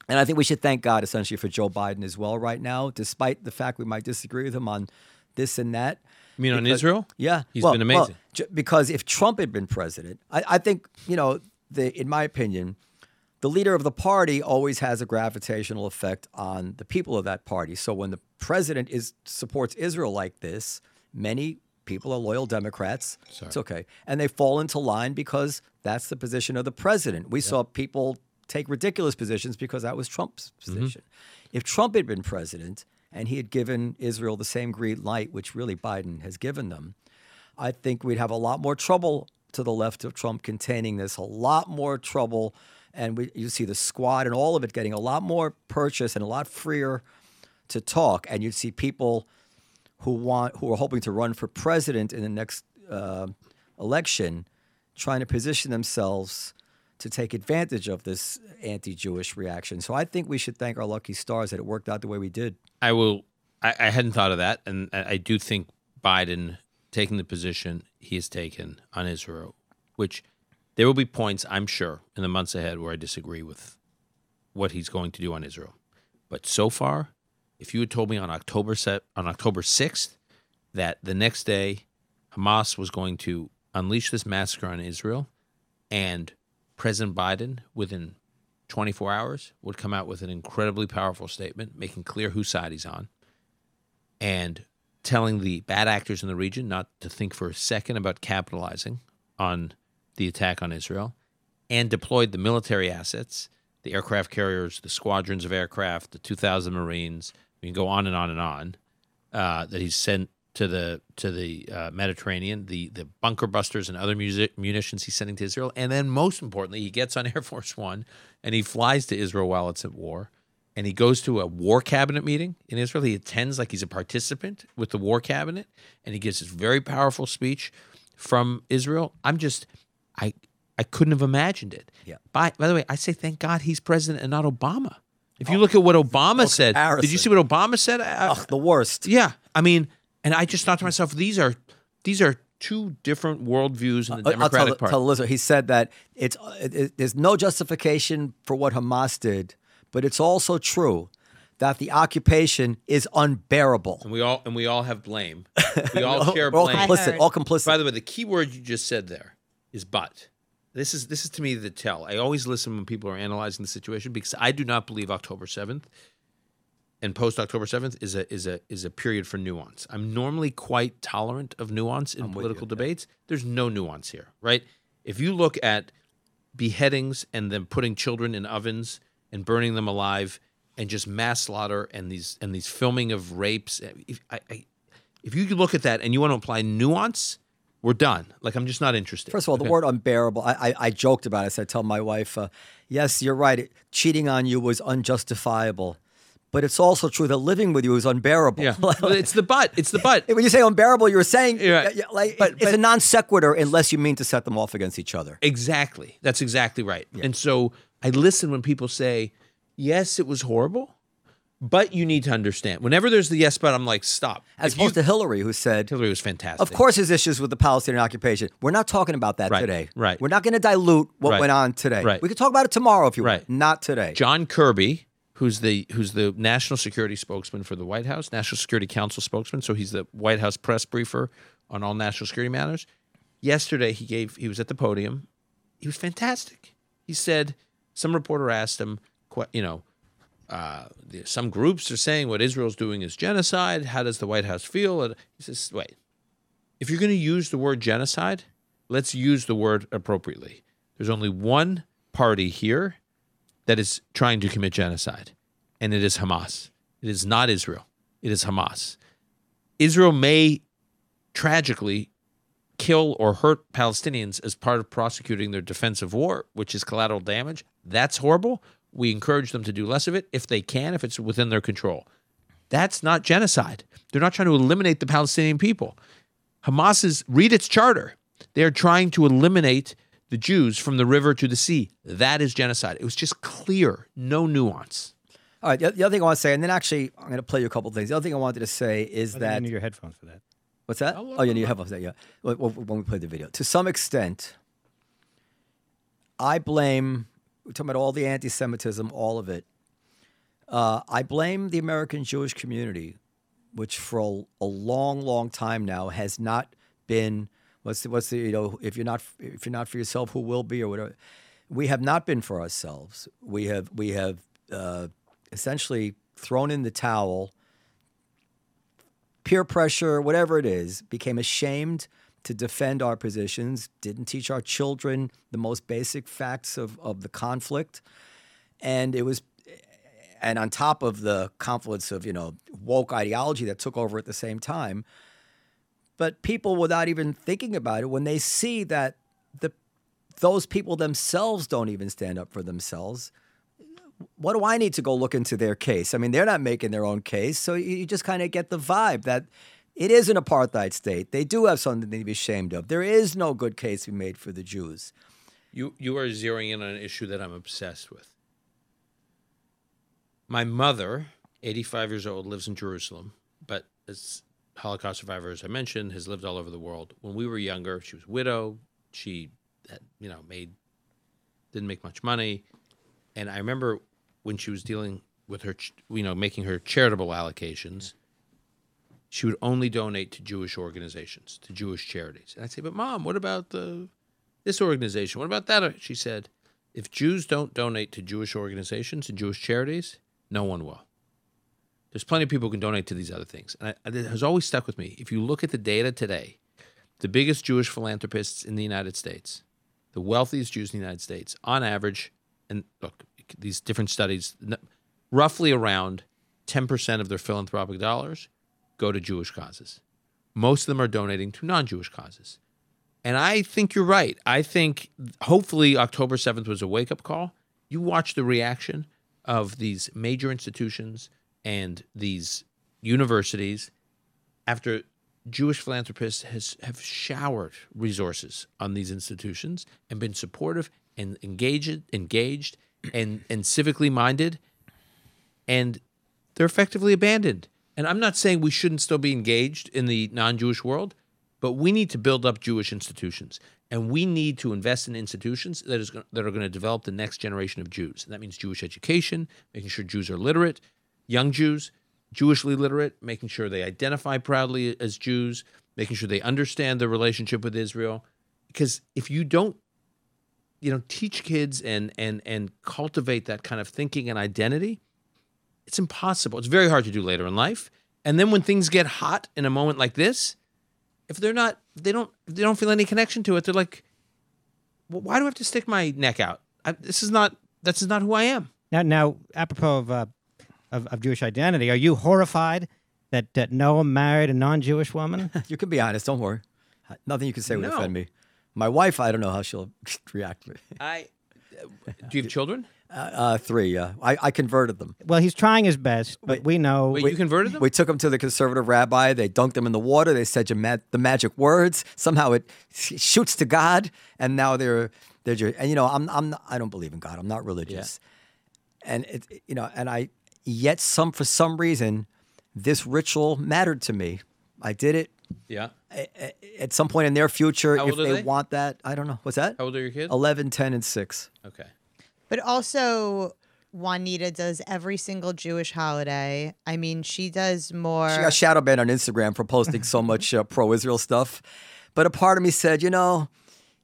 and I think we should thank God essentially for Joe Biden as well right now, despite the fact we might disagree with him on this and that. You mean on Israel? Yeah, He's Well- been amazing. ju- because if Trump had been president, I, I think you know, the in my opinion, the leader of the party always has a gravitational effect on the people of that party. So when the president is supports Israel like this, many people are loyal Democrats. Sorry. It's okay, and they fall into line because that's the position of the president. We saw people take ridiculous positions because that was Trump's mm-hmm. position. If Trump had been president and he had given Israel the same green light, which really Biden has given them, I think we'd have a lot more trouble to the left of Trump containing this, a lot more trouble. And we, you see the squad and all of it getting a lot more purchase and a lot freer to talk. And you'd see people who want, who are hoping to run for president in the next uh, election, trying to position themselves to take advantage of this anti-Jewish reaction. So I think we should thank our lucky stars that it worked out the way we did. I will. I, I hadn't thought of that, and I, I do think Biden taking the position he has taken on Israel, which there will be points I'm sure in the months ahead where I disagree with what he's going to do on Israel. But so far, if you had told me on October set on October sixth that the next day Hamas was going to unleash this massacre on Israel, and President Biden within 24 hours would come out with an incredibly powerful statement making clear whose side he's on and telling the bad actors in the region not to think for a second about capitalizing on the attack on Israel and deployed the military assets, the aircraft carriers, the squadrons of aircraft, the 2,000 Marines. We can go on and on and on uh, that he's sent to the to the uh, Mediterranean, the the bunker busters and other music, munitions he's sending to Israel, and then most importantly, he gets on [laughs] Air Force One and he flies to Israel while it's at war, and he goes to a war cabinet meeting in Israel. He attends like he's a participant with the war cabinet, and he gives this very powerful speech from Israel. I'm just, I I couldn't have imagined it. Yeah. By by the way, I say thank God he's president and not Obama. If you look at what Obama said, did you see what Obama said? I- the worst. yeah, I mean, and I just thought to myself, these are these are two different worldviews in the Uh, I'll tell, Democratic Party. tell Elizabeth, he said that it's it, it- there's no justification for what Hamas did, but it's also true that the occupation is unbearable. And we all and we all have blame. [laughs] We all share We're all complicit. All complicit. By the way, the key word you just said there is but. This is this is to me the tell. I always listen when people are analyzing the situation because I do not believe October seventh and post October seventh is a is a is a period for nuance. I'm normally quite tolerant of nuance in political debates. There's no nuance here, right? If you look at beheadings and then putting children in ovens and burning them alive and just mass slaughter and these and these filming of rapes, if I, I if you look at that and you want to apply nuance, we're done. Like I'm just not interested. First of all, the word unbearable, I, I, I joked about it. I said, tell my wife, uh, yes, you're right. Cheating on you was unjustifiable. But it's also true that living with you is unbearable. yeah, [laughs] it's the butt. It's the butt. when you say unbearable, you're saying Yeah. yeah, like But- it's but- a non sequitur unless you mean to set them off against each other. Exactly. That's exactly right. And so I listen when people say, "Yes, it was horrible, but you need to understand." Whenever there's the yes, but I'm like, "Stop." As If you- opposed to Hillary, who said, Hillary was fantastic. Of course, there's issues with the Palestinian occupation. We're not talking about that Right, today. right. We're not going to dilute what Right, went on today. right. We could talk about it tomorrow if you Right. want. Not today. John Kirby, who's the who's the national security spokesman for the White House, National Security Council spokesman, so he's the White House press briefer on all national security matters. Yesterday he gave he was at the podium. He was fantastic. He said some reporter asked him, you know, uh, some groups are saying what Israel's doing is genocide. How does the White House feel? And he says, wait, if you're going to use the word genocide, let's use the word appropriately. There's only one party here that is trying to commit genocide, and it is Hamas. It is not Israel. It is Hamas. Israel may tragically kill or hurt Palestinians as part of prosecuting their defensive war, which is collateral damage. That's horrible. We encourage them to do less of it if they can, if it's within their control. That's not genocide. They're not trying to eliminate the Palestinian people. Hamas is, read its charter. They are trying to eliminate the Jews from the river to the sea. That is genocide. It was just clear, no nuance. All right. The, the other thing I want to say, and then actually, I'm going to play you a couple of things. The other thing I wanted to say is oh, I think that you need your headphones for that. What's that? Oh, oh you need your headphones. Yeah, when, when we play the video. To some extent, I blame. We're talking about all the anti-Semitism, all of it. Uh, I blame the American Jewish community, which for a, a long, long time now has not been. What's the, what's the you know if you're not if you're not for yourself, who will be or whatever. We have not been for ourselves. We have we have uh, essentially thrown in the towel peer pressure, whatever it is, became ashamed to defend our positions, didn't teach our children the most basic facts of, of the conflict. And it was, and on top of the confluence of, you know, woke ideology that took over at the same time, but people without even thinking about it, when they see that the those people themselves don't even stand up for themselves, what do I need to go look into their case? I mean, they're not making their own case. So you you just kind of get the vibe that it is an apartheid state. They do have something to be ashamed of. There is no good case to be made for the Jews. You you are zeroing in on an issue that I'm obsessed with. My mother, 85 years old, lives in Jerusalem, but as Holocaust survivor, as I mentioned, has lived all over the world. When we were younger, she was widow. She had, you know, made didn't make much money, and I remember when she was dealing with her, you know, making her charitable allocations. She would only donate to Jewish organizations, to Jewish charities. And I'd say, "But mom, what about the this organization. What about that? Uh, she said, if Jews don't donate to Jewish organizations and Jewish charities, no one will. There's plenty of people who can donate to these other things. And it has always stuck with me. If you look at the data today, the biggest Jewish philanthropists in the United States, the wealthiest Jews in the United States, on average, and look, these different studies, roughly around 10% of their philanthropic dollars go to Jewish causes. Most of them are donating to non Jewish causes. And I think you're right. I think hopefully October 7th was a wake up call. You watch the reaction of these major institutions and these universities after Jewish philanthropists has have showered resources on these institutions and been supportive and engaged engaged and and civically minded and they're effectively abandoned. And I'm not saying we shouldn't still be engaged in the non-Jewish world, but we need to build up Jewish institutions, and we need to invest in institutions that is that are going to develop the next generation of Jews. And that means Jewish education, making sure Jews are literate, young Jews, Jewishly literate, making sure they identify proudly as Jews, making sure they understand the relationship with Israel. Because if you don't, you know, teach kids and and and cultivate that kind of thinking and identity, it's impossible. It's very hard to do later in life. And then when things get hot in a moment like this, if they're not, they don't, they don't feel any connection to it. They're like, well, why do I have to stick my neck out? I, this is not, this is not who I am. Now, now, apropos of, uh, of of Jewish identity, are you horrified that, that Noah married a non-Jewish woman? [laughs] You can be honest. Don't worry. Nothing you can say would No. offend me. My wife, I don't know how she'll [laughs] react. I, do you have children? Uh, uh, three, yeah. I, I converted them. well, he's trying his best, but we know. Wait, you converted them? We took them to the conservative rabbi. They dunked them in the water. They said your ma- the magic words. Somehow it shoots to God, and now they're they're Jew- and you know I'm I'm not, I don't believe in God. I'm not religious, and it you know and I yet some for some reason this ritual mattered to me. I did it Yeah. at some point in their future How if old are they, they? want that. I don't know. What's that? How old are your kids? 11, 10, and 6. Okay. But also, Juanita does every single Jewish holiday. I mean, she does more. She got shadow banned on Instagram for posting so [laughs] much uh, pro-Israel stuff. But a part of me said, you know,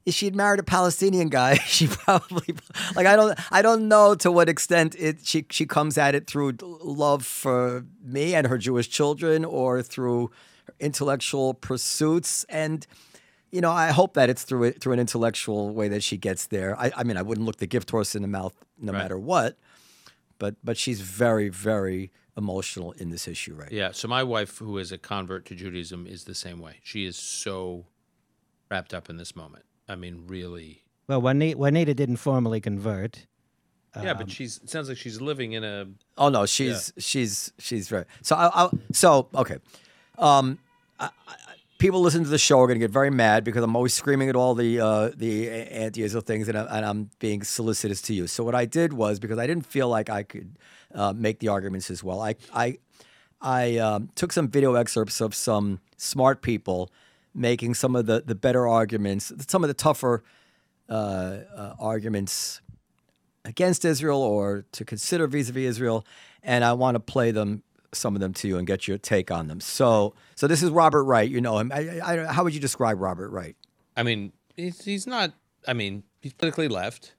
if she'd married a Palestinian guy, [laughs] she probably [laughs] like I don't I don't know to what extent it she she comes at it through love for me and her Jewish children or through intellectual pursuits and you know, I hope that it's through it through an intellectual way that she gets there. I, I mean, I wouldn't look the gift horse in the mouth no Right. matter what, but but she's very very emotional in this issue right Yeah. So my wife, who is a convert to Judaism, is the same way. She is so wrapped up in this moment. I mean, really. well, Juanita, Juanita didn't formally convert. Yeah, but she's. It sounds like she's living in a. Oh no, she's she's she's very so. I, I so okay. Um, I, I, people listen to the show are going to get very mad because I'm always screaming at all the uh, the anti-Israel things, and, I, I'm being solicitous to you. So what I did was because I didn't feel like I could uh, make the arguments as well. I I I um, took some video excerpts of some smart people making some of the the better arguments, some of the tougher uh, uh, arguments against Israel or to consider vis-a-vis Israel, and I want to play them some of them to you and get your take on them. So, so this is Robert Wright. You know him. I, I, how would you describe Robert Wright? I mean, he's, he's not. I mean, he's politically left.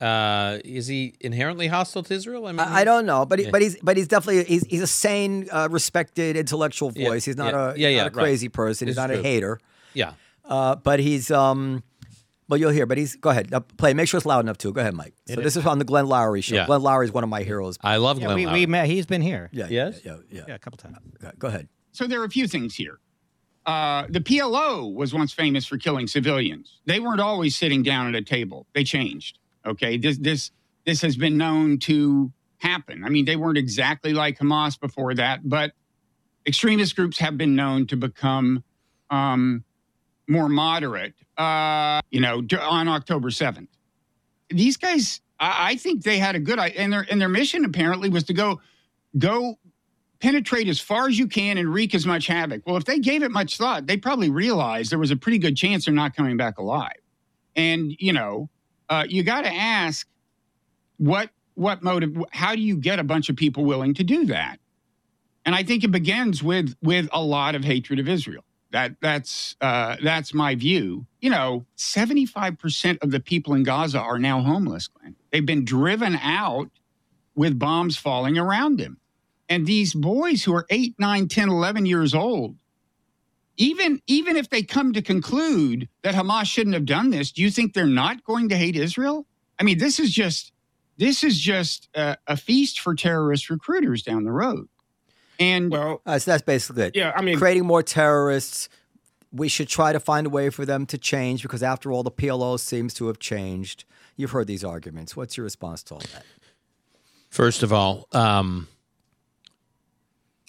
Uh, is he inherently hostile to Israel? I mean, I, I don't know, but he, but he's but he's definitely he's he's a sane, uh, respected intellectual Yeah, voice. he's not yeah, a yeah, yeah, not a right. crazy person. He's This not a hater. Yeah. Uh, but he's um. Well, you'll hear, but he's go ahead. Uh, play. Make sure it's loud enough too. Go ahead, Mike. So this is on the Glenn Loury show. Yeah. Glenn Loury is one of my heroes. I love Yeah, Glenn we, Loury. we met. He's been here. Yeah. Yes? Yeah. Yeah. Yeah, a couple times. yeah. Go ahead. So there are a few things here. Uh, the PLO was once famous for killing civilians. They weren't always sitting down at a table. They changed. Okay, this this this has been known to happen. I mean, they weren't exactly like Hamas before that, but extremist groups have been known to become um, more moderate. Uh, you know, on October seventh, these guys, I, think they had a good, and their and their mission apparently was to go go penetrate as far as you can and wreak as much havoc. Well, if they gave it much thought, they probably realized there was a pretty good chance they're not coming back alive. And you know, uh, you got to ask what what motive? How do you get a bunch of people willing to do that? And I think it begins with with a lot of hatred of Israel. That that's uh, that's my view. You know, seventy five percent of the people in Gaza are now homeless. Glenn. They've been driven out with bombs falling around them. And these boys who are 8, 9, 10, 11 years old, even even if they come to conclude that Hamas shouldn't have done this, do you think they're not going to hate Israel? I mean, this is just this is just a, a feast for terrorist recruiters down the road. And Well, Uh, so that's basically it. yeah, I mean, creating more terrorists. We should try to find a way for them to change because, after all, the PLO seems to have changed. You've heard these arguments. What's your response to all that? First of all, um,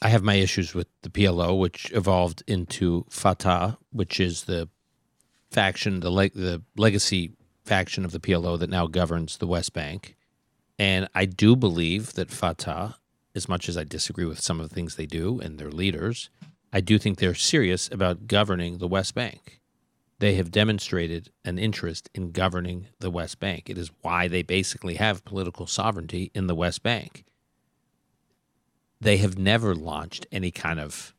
I have my issues with the PLO, which evolved into Fatah, which is the faction, the leg the legacy faction of the PLO that now governs the West Bank. And I do believe that Fatah, as much as I disagree with some of the things they do and their leaders, I do think they're serious about governing the West Bank. They have demonstrated an interest in governing the West Bank. It is why they basically have political sovereignty in the West Bank. they have never launched any kind of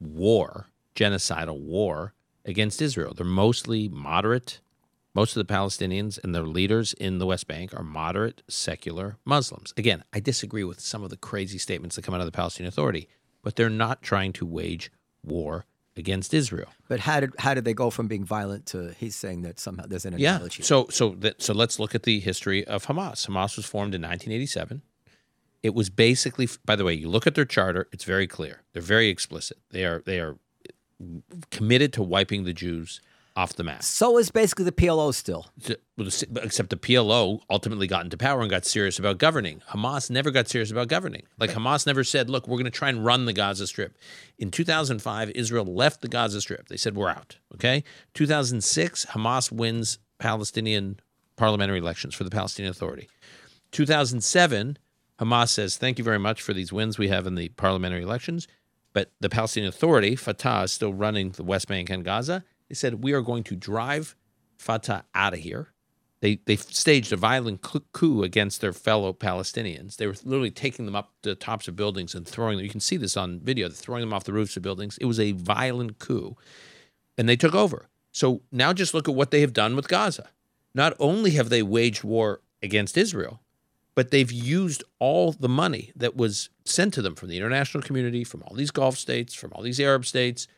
war, genocidal war against Israel. They're mostly moderate. Most of the Palestinians and their leaders in the West Bank are moderate, secular Muslims. Again, I disagree with some of the crazy statements that come out of the Palestinian Authority, but they're not trying to wage war against Israel. But how did how did they go from being violent to he's saying that somehow there's an Yeah. analogy? So so that so let's look at the history of Hamas. Hamas was formed in 1987. It was basically by the way, you look at their charter, it's very clear. They're very explicit. They are they are committed to wiping the Jews off the map. So is basically the PLO still. To- well, the- Except the PLO ultimately got into power and got serious about governing. Hamas never got serious about governing. Like Hamas never said, "Look, we're going to try and run the Gaza Strip." In 2005, Israel left the Gaza Strip. They said, "We're out." Okay. 2006, Hamas wins Palestinian parliamentary elections for the Palestinian Authority. 2007, Hamas says, "Thank you very much for these wins we have in the parliamentary elections." But the Palestinian Authority, Fatah, is still running the West Bank and Gaza. They said, We are going to drive Fatah out of here. They, they staged a violent coup against their fellow Palestinians. They were literally taking them up the tops of buildings and throwing them. You can see this on video. Throwing them off the roofs of buildings. It was a violent coup. And they took over. So now just look at what they have done with Gaza. Not only have they waged war against Israel, but they've used all the money that was sent to them from the international community, from all these Gulf states, from all these Arab states,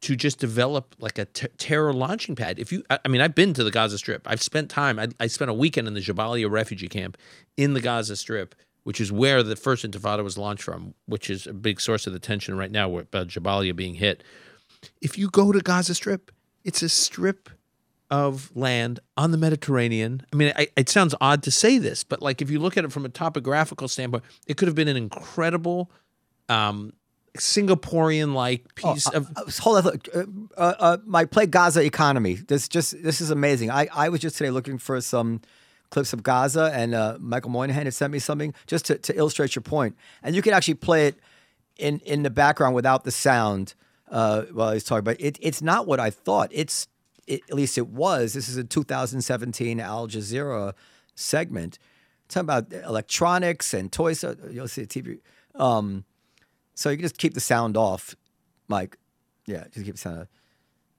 to just develop like a ter- terror launching pad. If you, I I mean, I've been to the Gaza Strip. I've spent time. I, I spent a weekend in the Jabalia refugee camp in the Gaza Strip, which is where the first Intifada was launched from, which is a big source of the tension right now with uh, Jabalia being hit. If you go to Gaza Strip, it's a strip of land on the Mediterranean. I mean, I, it sounds odd to say this, but like if you look at it from a topographical standpoint, it could have been an incredible um, Singaporean like piece of. Uh, hold on, uh, uh, uh, my play Gaza economy. This just this is amazing. I, I was just today looking for some clips of Gaza, and uh, Michael Moynihan had sent me something just to, to illustrate your point. And you can actually play it in in the background without the sound uh, while he's talking. But it, it's not what I thought. It's it, at least it was. This is a 2017 Al Jazeera segment talking about electronics and toys. You'll see the TV. Um, so you can just keep the sound off, Mike. Yeah, just keep the sound off.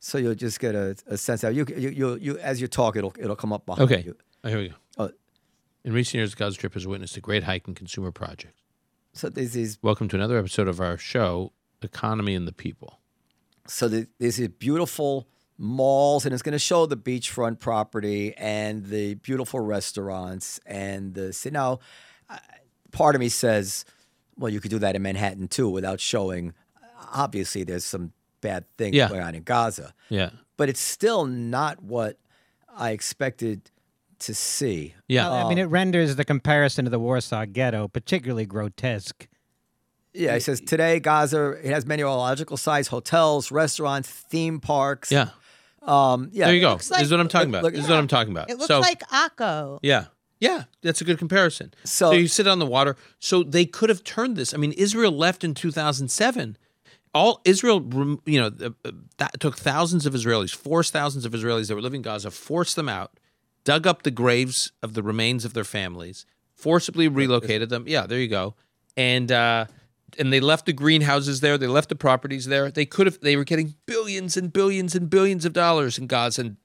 So you'll just get a, a sense of you, you, you, you. As you talk, it'll it'll come up behind Okay, you. oh, here we go. Oh. In recent years, Gaza Strip has witnessed a great hike in consumer projects. So this is Welcome to another episode of our show, Economy and the People. so the, there's these beautiful malls, and it's going to show the beachfront property and the beautiful restaurants and the ci- now. Part of me says, well, you could do that in Manhattan too, without showing. Obviously, there's some bad things Yeah. going on in Gaza. Yeah, but it's still not what I expected to see. yeah. I mean, it renders the comparison to the Warsaw Ghetto particularly grotesque. Yeah, it says today Gaza it has many ecological sites, hotels, restaurants, theme parks. yeah. um, yeah. There you go. looks this is what I'm talking look- about. look- this is what I'm talking about. It looks so, like Akko. Yeah. Yeah, that's a good comparison. So- So, you sit on the water. So they could have turned this. I mean, Israel left in 2007. All Israel, you know, uh, that took thousands of Israelis, forced thousands of Israelis that were living in Gaza, forced them out, dug up the graves of the remains of their families, forcibly relocated them. Yeah, there you go. And uh, and they left the greenhouses there. They left the properties there. They could have. They were getting billions and billions and billions of dollars in Gaza and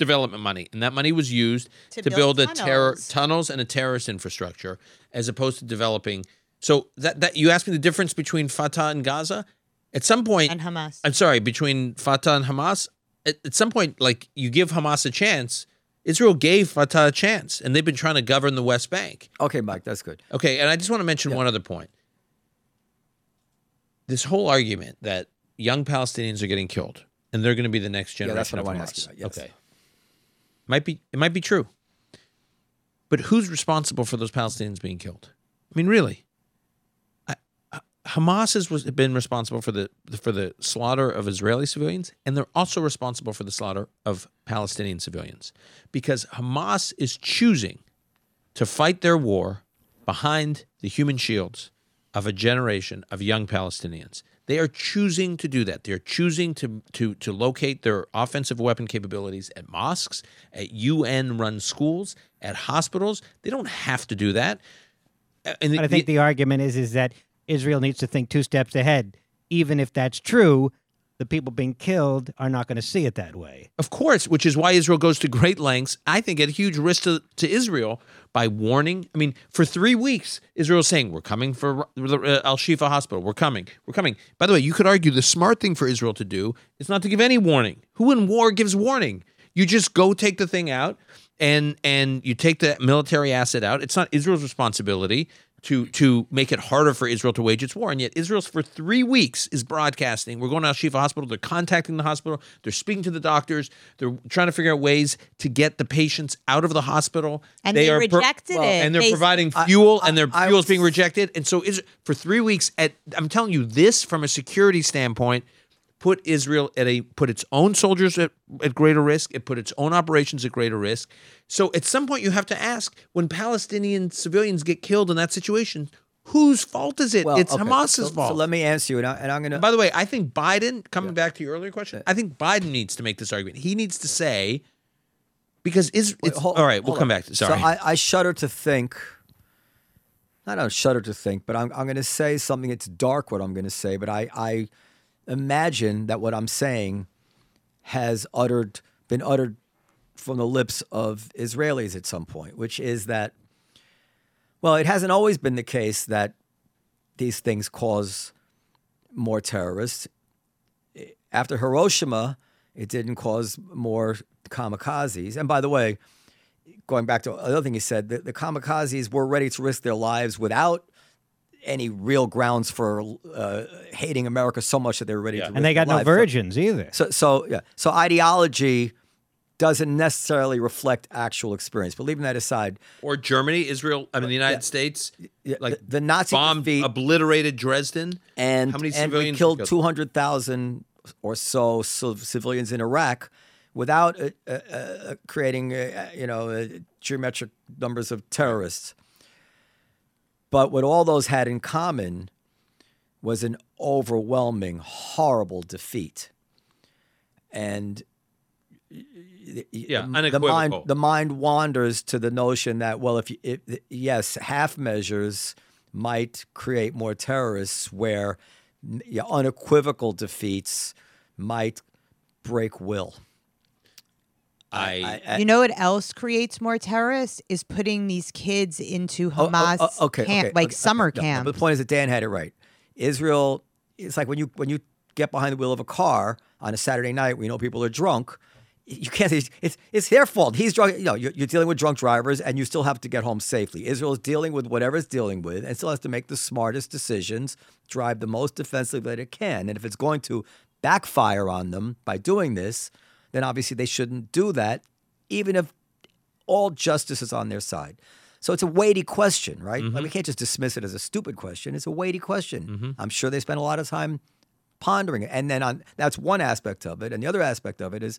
development money, and that money was used To to, build build, a terror tunnels. tunnels and a terrorist infrastructure, as opposed to developing. So that that you asked me the difference between Fatah and Gaza. At some point, And Hamas. I'm sorry, between Fatah and Hamas. At, at some point, like you give Hamas a chance. Israel gave Fatah a chance, and they've been trying to govern the West Bank. Okay, Mike, that's good. Okay, and I just want to mention one other point. This whole argument that young Palestinians are getting killed and they're going to be the next Yeah, generation that's what I of wanted to Hamas. ask you about, yes. Okay, might be it might be true, but who's responsible for those Palestinians being killed? I mean, really, Hamas has been responsible for the for the slaughter of Israeli civilians, and they're also responsible for the slaughter of Palestinian civilians because Hamas is choosing to fight their war behind the human shields of a generation of young Palestinians. They are choosing to do that. They're choosing to to to locate their offensive weapon capabilities at mosques, at UN run schools, at hospitals. They don't have to do that. Uh, And But I think the argument is is that Israel needs to think two steps ahead. Even if that's true, the people being killed are not going to see it that way. Of course, which is why Israel goes to great lengths, I think, at huge risk to, to Israel by warning. I mean, for three weeks, Israel's saying, We're coming for uh, Al Shifa Hospital. We're coming. We're coming. By the way, you could argue the smart thing for Israel to do is not to give any warning. Who in war gives warning? You just go take the thing out and and you take the military asset out. It's not Israel's responsibility to to make it harder for Israel to wage its war. And yet Israel's for three weeks is broadcasting. We're going to Al Shifa Hospital. They're contacting the hospital. They're speaking to the doctors. They're trying to figure out ways to get the patients out of the hospital. And they are rejected it. And they're They- providing uh, fuel, and uh, their I- fuel is being rejected. And so is for three weeks. At I'm telling you, this from a security standpoint put Israel at a put its own soldiers at, at greater risk. It put its own operations at greater risk. So at some point, you have to ask: when Palestinian civilians get killed in that situation, whose fault is it? Well, it's okay, Hamas's so, fault. So let me answer you, and, I, and I'm going to. By the way, I think Biden, coming back to your earlier question, I think Biden needs to make this argument. He needs to say, because is it's all right. We'll come back to sorry. So I, I shudder to think. I don't shudder to think, but I'm, I'm going to say something. It's dark what I'm going to say, but I, I imagine that what I'm saying has uttered been uttered from the lips of Israelis at some point, which is that well, it hasn't always been the case that these things cause more terrorists. After Hiroshima, it didn't cause more kamikazes. And by the way, going back to another thing he said, the, the kamikazes were ready to risk their lives without any real grounds for uh, hating America so much that they were ready to And they got no lives. virgins either. So, so yeah. So ideology doesn't necessarily reflect actual experience. But leaving that aside, or Germany, Israel, I mean the United States, yeah, like the, the Nazi bomb defeat obliterated Dresden. and how many and we civilians were killed killed? two hundred thousand or so civilians in Iraq without uh, uh, uh, creating uh, you know uh, geometric numbers of terrorists. But what all those had in common was an overwhelming, horrible defeat, and Yeah, the mind unequivocal. the mind wanders to the notion that well if, you, if yes half measures might create more terrorists where unequivocal defeats might break will I, I- You know what else creates more terrorists is putting these kids into Oh, oh, oh Hamas oh, okay, camp, okay, like okay, summer no, camp. But the point is that Dan had it right. Israel, it's like when you when you get behind the wheel of a car on a Saturday night, we know people are drunk. You can't. It's it's, it's their fault. He's drunk. You know, you're, you're dealing with drunk drivers, and you still have to get home safely. Israel is dealing with whatever it's dealing with, and still has to make the smartest decisions, drive the most defensively that it can. And if it's going to backfire on them by doing this, then obviously they shouldn't do that, even if all justice is on their side. So it's a weighty question, right? Like, we mm-hmm. can't just dismiss it as a stupid question. It's a weighty question. Mm-hmm. I'm sure they spent a lot of time pondering it. And then on that's one aspect of it. And the other aspect of it is,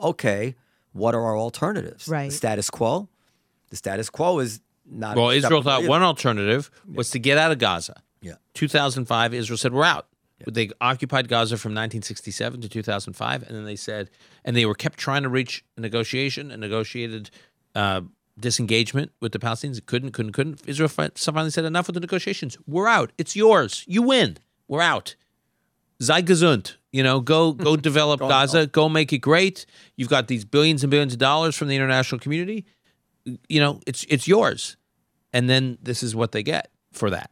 okay, what are our alternatives? Right. The status quo. The status quo is not well, Israel thought either. one alternative was to get out of Gaza. Yeah. 2005, Israel said we're out. They occupied Gaza from 1967 to 2005, and then they said, and they were kept trying to reach a negotiation, a negotiated uh, disengagement with the Palestinians. It couldn't, couldn't, couldn't. Israel finally said, enough with the negotiations. We're out. It's yours. You win. We're out. Sei gesund. You know, go [laughs] go develop Gaza. Go make it great. You've got these billions and billions of dollars from the international community. You know, it's it's yours. And then this is what they get for that.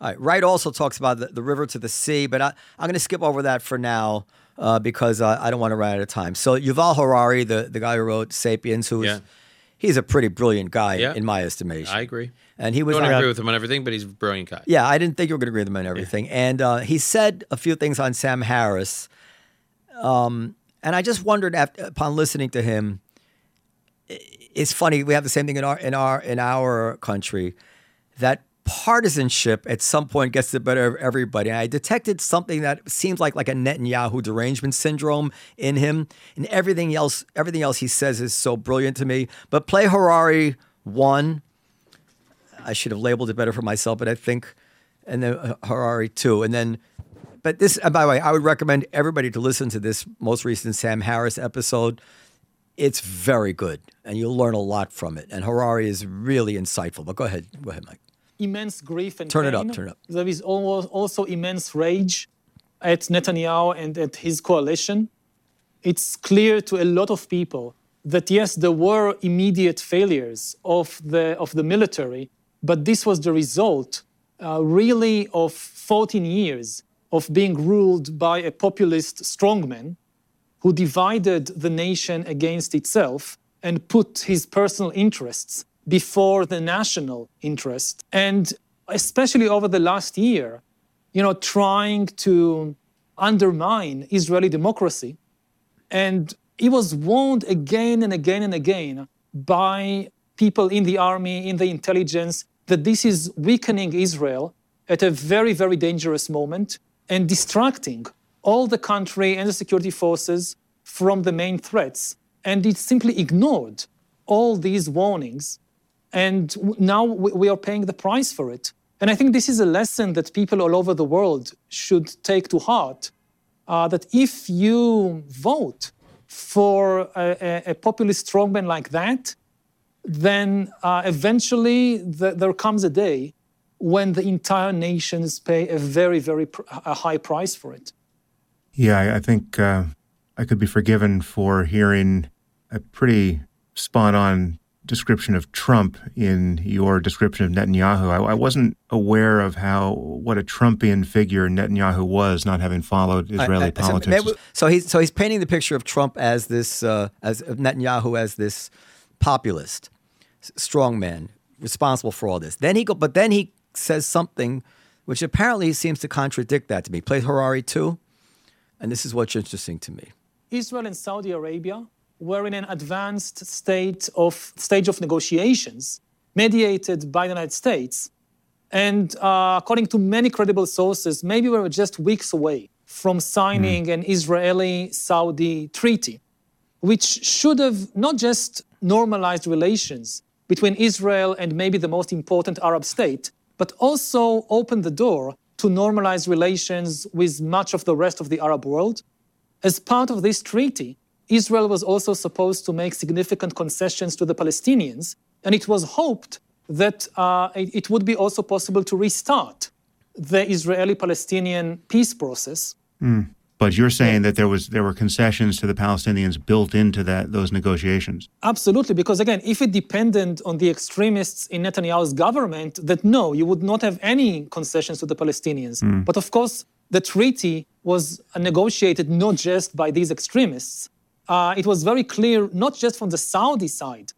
All right. Wright also talks about the, the river to the sea, but I, I'm going to skip over that for now uh, because uh, I don't want to run out of time. So Yuval Harari, the, the guy who wrote *Sapiens*, who's Yeah. he's a pretty brilliant guy Yeah. in my estimation. I agree. And he I was don't on- agree with him on everything, but he's a brilliant guy. Yeah, I didn't think you were going to agree with him on everything. And uh, he said a few things on Sam Harris. Um, and I just wondered after, upon listening to him. It's funny we have the same thing in our in our in our country that partisanship at some point gets the better of everybody. I detected something that seems like like a Netanyahu derangement syndrome in him, and everything else everything else he says is so brilliant to me. But play Harari one. I should have labeled it better for myself, but I think, and then uh, Harari two, and then, but this. By the way, I would recommend everybody to listen to this most recent Sam Harris episode. It's very good, and you'll learn a lot from it. And Harari is really insightful. But go ahead, go ahead, Mike. Immense grief and Turn it pain. up, turn it up. There is also immense rage at Netanyahu and at his coalition. It's clear to a lot of people that yes, there were immediate failures of the of the military, but this was the result, uh, really, of 14 years of being ruled by a populist strongman who divided the nation against itself and put his personal interests before the national interest. And especially over the last year, you know, trying to undermine Israeli democracy. And he was warned again and again and again by people in the army, in the intelligence, that this is weakening Israel at a very, very dangerous moment and distracting all the country and the security forces from the main threats. And it simply ignored all these warnings. And now we are paying the price for it. And I think this is a lesson that people all over the world should take to heart uh, that if you vote for a, a, populist strongman like that, then uh, eventually the, there comes a day when the entire nations pay a very, very pr- a high price for it. Yeah, I, I think uh, I could be forgiven for hearing a pretty spot on description of Trump in your description of Netanyahu. I, I wasn't aware of how what a Trumpian figure Netanyahu was, not having followed Israeli I- I- so politics. maybe- So he's so he's painting the picture of Trump as this uh, as of Netanyahu as this populist, strongman responsible for all this. Then he go, but then he says something which apparently seems to contradict that to me. Plays Harari two, and this is what's interesting to me. Israel and Saudi Arabia were in an advanced state of stage of negotiations mediated by the United States. And uh, according to many credible sources, maybe we were just weeks away from signing an Israeli Saudi treaty, which should have not just normalized relations between Israel and maybe the most important Arab state, but also opened the door to normalize relations with much of the rest of the Arab world. As part of this treaty, Israel was also supposed to make significant concessions to the Palestinians, and it was hoped that uh, it, would be also possible to restart the Israeli Palestinian peace process. but you're saying that there was there were concessions to the Palestinians built into that those negotiations. Absolutely, because again, if it depended on the extremists in Netanyahu's government, that no, you would not have any concessions to the Palestinians. But of course, the treaty was negotiated not just by these extremists. Uh, it was very clear, not just from the Saudi side,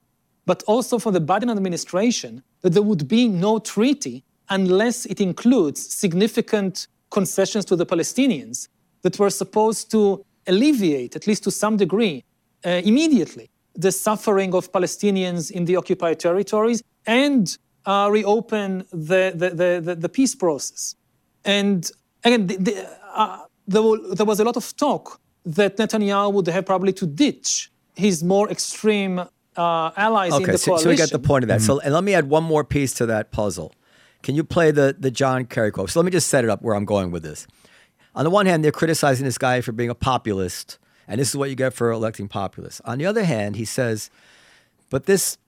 but also from the Biden administration, that there would be no treaty unless it includes significant concessions to the Palestinians that were supposed to alleviate, at least to some degree, uh, immediately, the suffering of Palestinians in the occupied territories and uh, reopen the, the, the, the, peace process. And again, the, the, uh, there, wa- there was a lot of talk that Netanyahu would have probably to ditch his more extreme uh, allies in Okay, the so, coalition. so we get the point of that. So, and let me add one more piece to that puzzle. Can you play the the John Kerry quote? So let me just set it up where I'm going with this. On the one hand, they're criticizing this guy for being a populist, and this is what you get for electing populists. On the other hand, he says, but this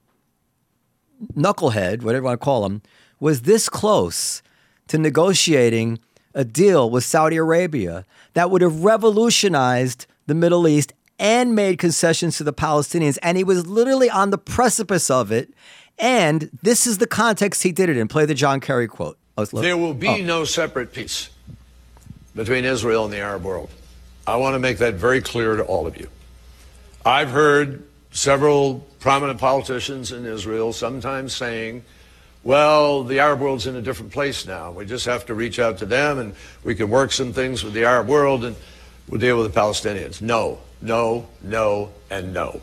knucklehead, whatever you want to call him, was this close to negotiating a deal with Saudi Arabia that would have revolutionized the Middle East and made concessions to the Palestinians. And he was literally on the precipice of it. And this is the context he did it in. Play the John Kerry quote. Oh. There will be oh. no separate peace between Israel and the Arab world. I want to make that very clear to all of you. I've heard several prominent politicians in Israel sometimes saying, well, the Arab world's in a different place now. We just have to reach out to them and we can work some things with the Arab world and we'll deal with the Palestinians. No, no, no, and no.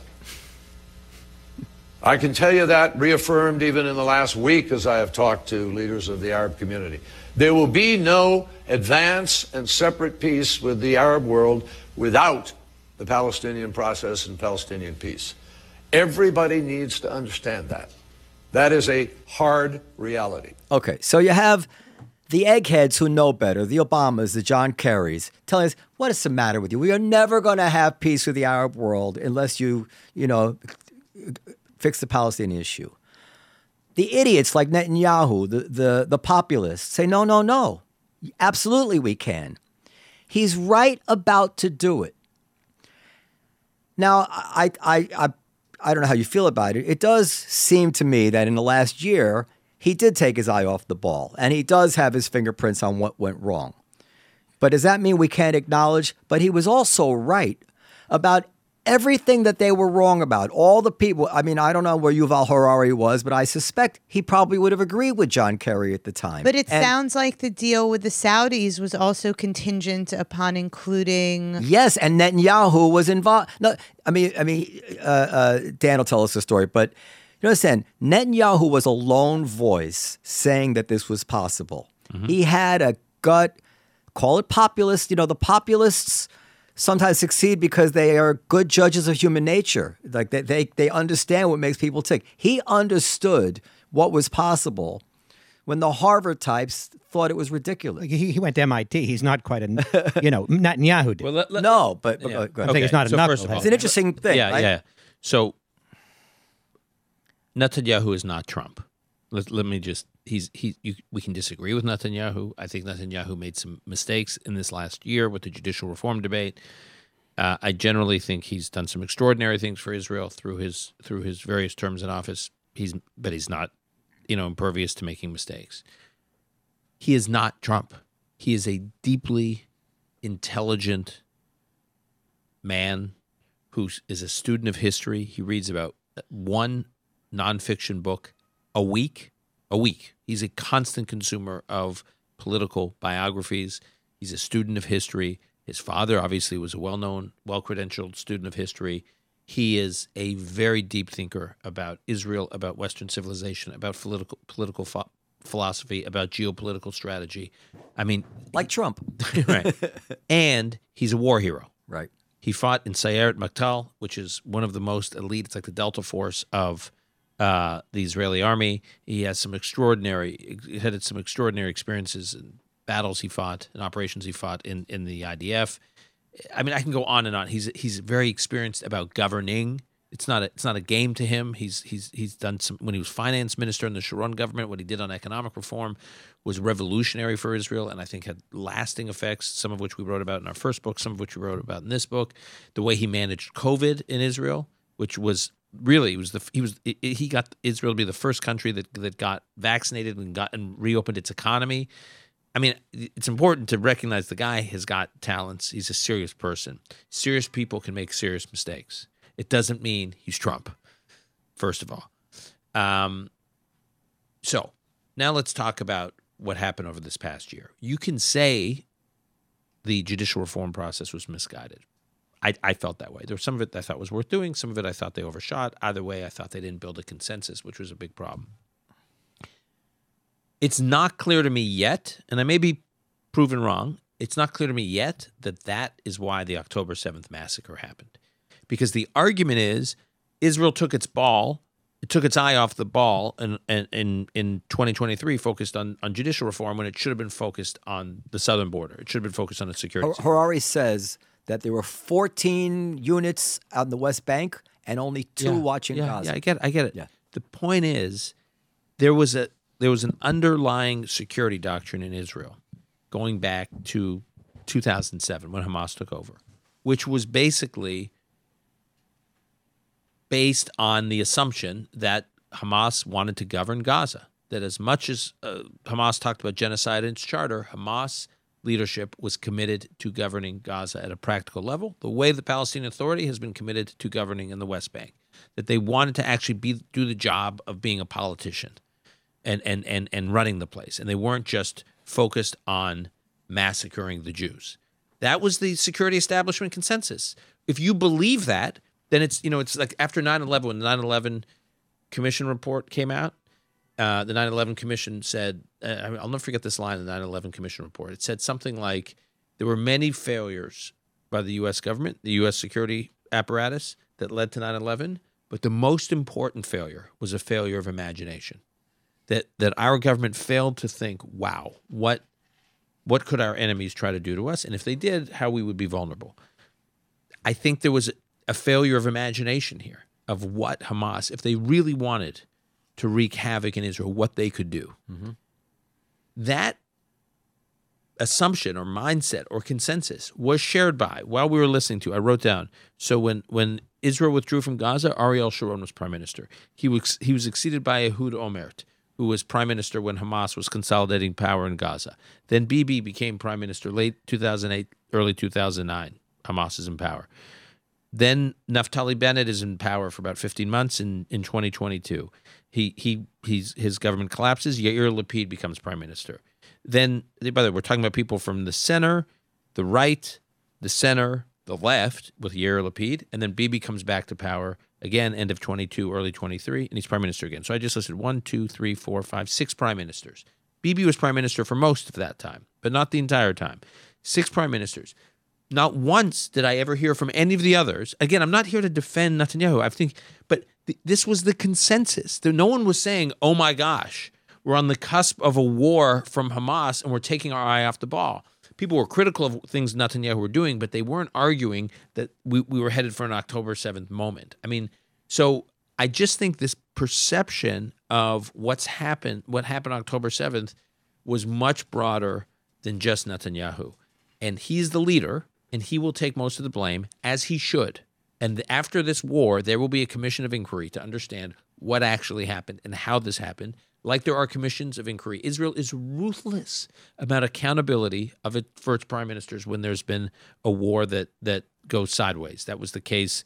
I can tell you that reaffirmed even in the last week as I have talked to leaders of the Arab community. There will be no advance and separate peace with the Arab world without the Palestinian process and Palestinian peace. Everybody needs to understand that. That is a hard reality. Okay, so you have the eggheads who know better, the Obamas, the John Kerrys, telling us what is the matter with you? We are never going to have peace with the Arab world unless you, you know, fix the Palestinian issue. The idiots like Netanyahu, the, the, the populists, say, no, no, no. Absolutely, we can. He's right about to do it. Now, I, I, I, I don't know how you feel about it. It does seem to me that in the last year, he did take his eye off the ball and he does have his fingerprints on what went wrong. But does that mean we can't acknowledge? But he was also right about everything that they were wrong about. All the people, I mean, I don't know where Yuval Harari was, but I suspect he probably would have agreed with John Kerry at the time. But it And- sounds like the deal with the Saudis was also contingent upon including. Yes, and Netanyahu was involved. No, I mean, I mean, uh, uh, Dan will tell us the story, but you understand, Netanyahu was a lone voice saying that this was possible. He had a gut, call it populist. You know, the populists sometimes succeed because they are good judges of human nature. Like they, they, they understand what makes people tick. He understood what was possible when the Harvard types thought it was ridiculous. Like, he, he went to MIT. He's not quite a, you know, [laughs] Netanyahu did. Well, let, let, no, but, but yeah. go ahead. I think it's not a so first of knucklehead. all, it's an interesting thing. yeah, right? yeah. So Netanyahu is not Trump. Let, let me just he's he you, we can disagree with Netanyahu. I think Netanyahu made some mistakes in this last year with the judicial reform debate. Uh, I generally think he's done some extraordinary things for Israel through his through his various terms in office. He's but he's not, you know, impervious to making mistakes. He is not Trump. He is a deeply intelligent man who is a student of history. He reads about one nonfiction book a week. A week. He's a constant consumer of political biographies. He's a student of history. His father obviously was a well known, well credentialed student of history. He is a very deep thinker about Israel, about Western civilization, about political political philosophy, about geopolitical strategy. I mean, Like Trump. [laughs] right. And he's a war hero. Right. He fought in Sayeret Matkal, which is one of the most elite. It's like the Delta Force of uh, the Israeli army. He has some extraordinary, had some extraordinary experiences in battles he fought and operations he fought in in the IDF. I mean, I can go on and on. He's he's very experienced about governing. It's not a, it's not a game to him. He's he's he's done some when he was finance minister in the Sharon government. What he did on economic reform was revolutionary for Israel, and I think had lasting effects. Some of which we wrote about in our first book, some of which we wrote about in this book. The way he managed COVID in Israel, which was really he was the he was he got Israel to be the first country that that got vaccinated and got and reopened its economy. I mean, it's important to recognize the guy has got talents. He's a serious person. Serious people can make serious mistakes. It doesn't mean he's Trump, first of all. Um, so now let's talk about what happened over this past year. You can say the judicial reform process was misguided. I, I felt that way. There was some of it I thought was worth doing. Some of it I thought they overshot. Either way, I thought they didn't build a consensus, which was a big problem. It's not clear to me yet, and I may be proven wrong. It's not clear to me yet that that is why the October 7th massacre happened. Because the argument is Israel took its ball, it took its eye off the ball and in, in, in 2023 focused on, on judicial reform when it should have been focused on the southern border. It should have been focused on its security. Har- Harari says that there were 14 units on the West Bank and only two Yeah, watching yeah, Gaza. Yeah, I get, it, I get it. Yeah. The point is, there was a there was an underlying security doctrine in Israel going back to 2007 when Hamas took over, which was basically based on the assumption that Hamas wanted to govern Gaza. That as much as uh, Hamas talked about genocide in its charter, Hamas leadership was committed to governing Gaza at a practical level, the way the Palestinian Authority has been committed to governing in the West Bank. That they wanted to actually be do the job of being a politician and and and and running the place, and they weren't just focused on massacring the Jews. That was the security establishment consensus. If you believe that, then it's you know it's like after 9/11 when the 9/11 commission report came out, uh, the 9/11 commission said uh, I'll never forget this line in the 9/11 commission report. It said something like there were many failures by the U.S. government, the U.S. security apparatus that led to 9/11, but the most important failure was a failure of imagination. That that our government failed to think, wow, what what could our enemies try to do to us, and if they did, how we would be vulnerable. I think there was a failure of imagination here of what Hamas, if they really wanted to wreak havoc in Israel, what they could do. Mm-hmm. That assumption or mindset or consensus was shared by while we were listening to. I wrote down. So when when Israel withdrew from Gaza, Ariel Sharon was prime minister. He was he was succeeded by Ehud Olmert, who was prime minister when Hamas was consolidating power in Gaza. Then Bibi became prime minister late 2008, early 2009. Hamas is in power. Then Naftali Bennett is in power for about 15 months in, in 2022. He he he's his government collapses. Yair Lapid becomes prime minister. Then, by the way, we're talking about people from the center, the right, the center, the left with Yair Lapid, and then Bibi comes back to power again, end of 22, early 23, and he's prime minister again. So I just listed one, two, three, four, five, six prime ministers. Bibi was prime minister for most of that time, but not the entire time. Six prime ministers. Not once did I ever hear from any of the others. Again, I'm not here to defend Netanyahu. I think, but th- this was the consensus. There, no one was saying, "Oh my gosh, we're on the cusp of a war from Hamas and we're taking our eye off the ball." People were critical of things Netanyahu were doing, but they weren't arguing that we, we were headed for an October 7th moment. I mean, so I just think this perception of what's happened, what happened October 7th, was much broader than just Netanyahu. And he's the leader, and he will take most of the blame, as he should. And after this war, there will be a commission of inquiry to understand what actually happened and how this happened. Like there are commissions of inquiry, Israel is ruthless about accountability of it for its prime ministers when there's been a war that that goes sideways. That was the case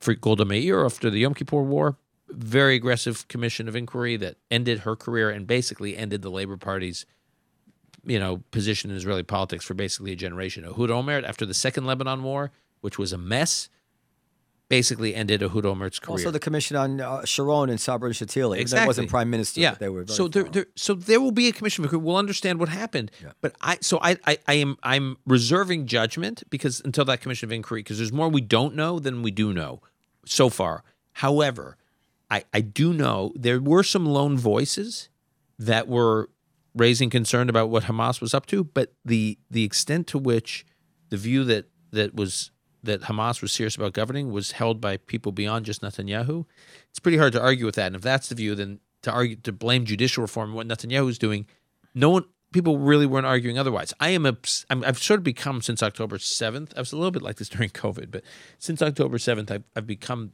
for Golda Meir after the Yom Kippur War. Very aggressive commission of inquiry that ended her career and basically ended the Labor Party's you know, position in Israeli politics for basically a generation. Ehud Olmert, after the Second Lebanon War, which was a mess, basically ended Ehud Olmert's career. Also, the commission on uh, Sharon and Sabra and Shatila. Even Exactly. It wasn't prime minister. yeah. they were so there, there, so there will be a commission. We'll understand what happened. But I, so I, I, I am, I'm reserving judgment because until that commission of inquiry, because there's more we don't know than we do know so far. However, I, I do know there were some lone voices that were raising concern about what Hamas was up to, but the the extent to which the view that that was that Hamas was serious about governing was held by people beyond just Netanyahu. It's pretty hard to argue with that. And if that's the view, then to argue to blame judicial reform and what Netanyahu is doing, no one people really weren't arguing otherwise. I am I'm, I've sort of become since October 7th. I was a little bit like this during [laughs] COVID, but since October 7th, I've, I've become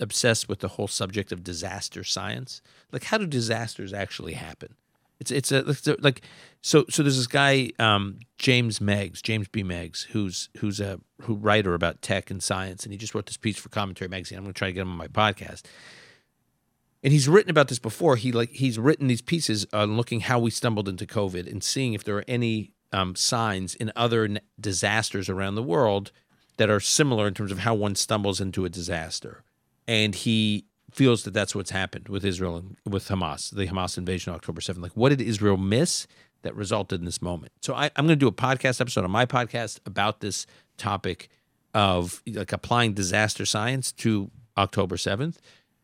obsessed with the whole subject of disaster science. Like, how do disasters actually happen? It's it's a, it's a like so so there's this guy um, James Meigs James B Meigs who's who's a who writer about tech and science and he just wrote this piece for Commentary Magazine. I'm going to try to get him on my podcast. And he's written about this before. He like he's written these pieces on looking how we stumbled into COVID and seeing if there are any um, signs in other n- disasters around the world that are similar in terms of how one stumbles into a disaster. And he feels that that's what's happened with Israel and with Hamas, the Hamas invasion on October 7th. Like, what did Israel miss that resulted in this moment? So I, I'm going to do a podcast episode on my podcast about this topic of like applying disaster science to October 7th.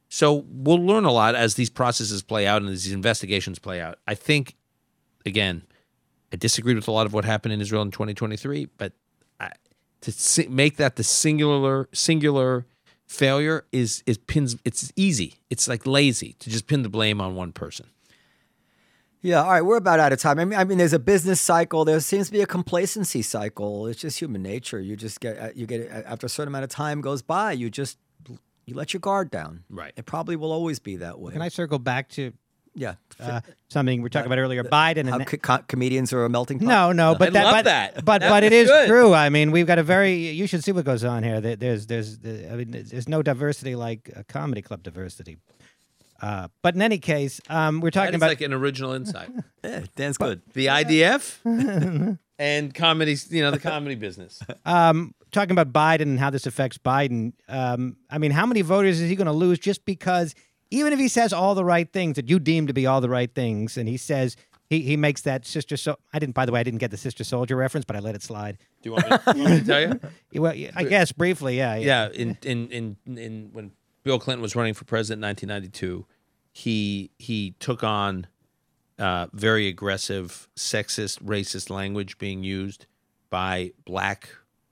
So we'll learn a lot as these processes play out and as these investigations play out. I think, again, I disagreed with a lot of what happened in Israel in 2023, but I, to make that the singular singular failure is is pins. It's easy. It's like lazy to just pin the blame on one person. Yeah, all right, we're about out of time. I mean, I mean, there's a business cycle. There seems to be a complacency cycle. It's just human nature. You just get, uh, you get after a certain amount of time goes by, you just you let your guard down. Right. It probably will always be that way. Can I circle back to Yeah. uh, something we were talking about earlier? Biden and co- co- comedians are a melting pot. no, no, but I that, love but, that. but That but it was is good. true. I mean, we've got a very. You should see what goes on here. There- There's there's I mean, there's no diversity like a comedy club diversity. Uh, but in any case, um, we're talking is about like an original insight. [laughs] Yeah, Dan's good. the IDF [laughs] and comedy, you know, the comedy business. um, talking about Biden and how this affects Biden. Um, I mean, how many voters is he going to lose just because, even if he says all the right things that you deem to be all the right things, and he says he, he makes that sister so I didn't by the way I didn't get the sister soldier reference, but I let it slide. Do you want me, you want me to tell you? [laughs] Well, yeah, I guess briefly, yeah, Yeah, in in in in when Bill Clinton was running for president in 1992, he he took on uh, very aggressive, sexist, racist language being used by black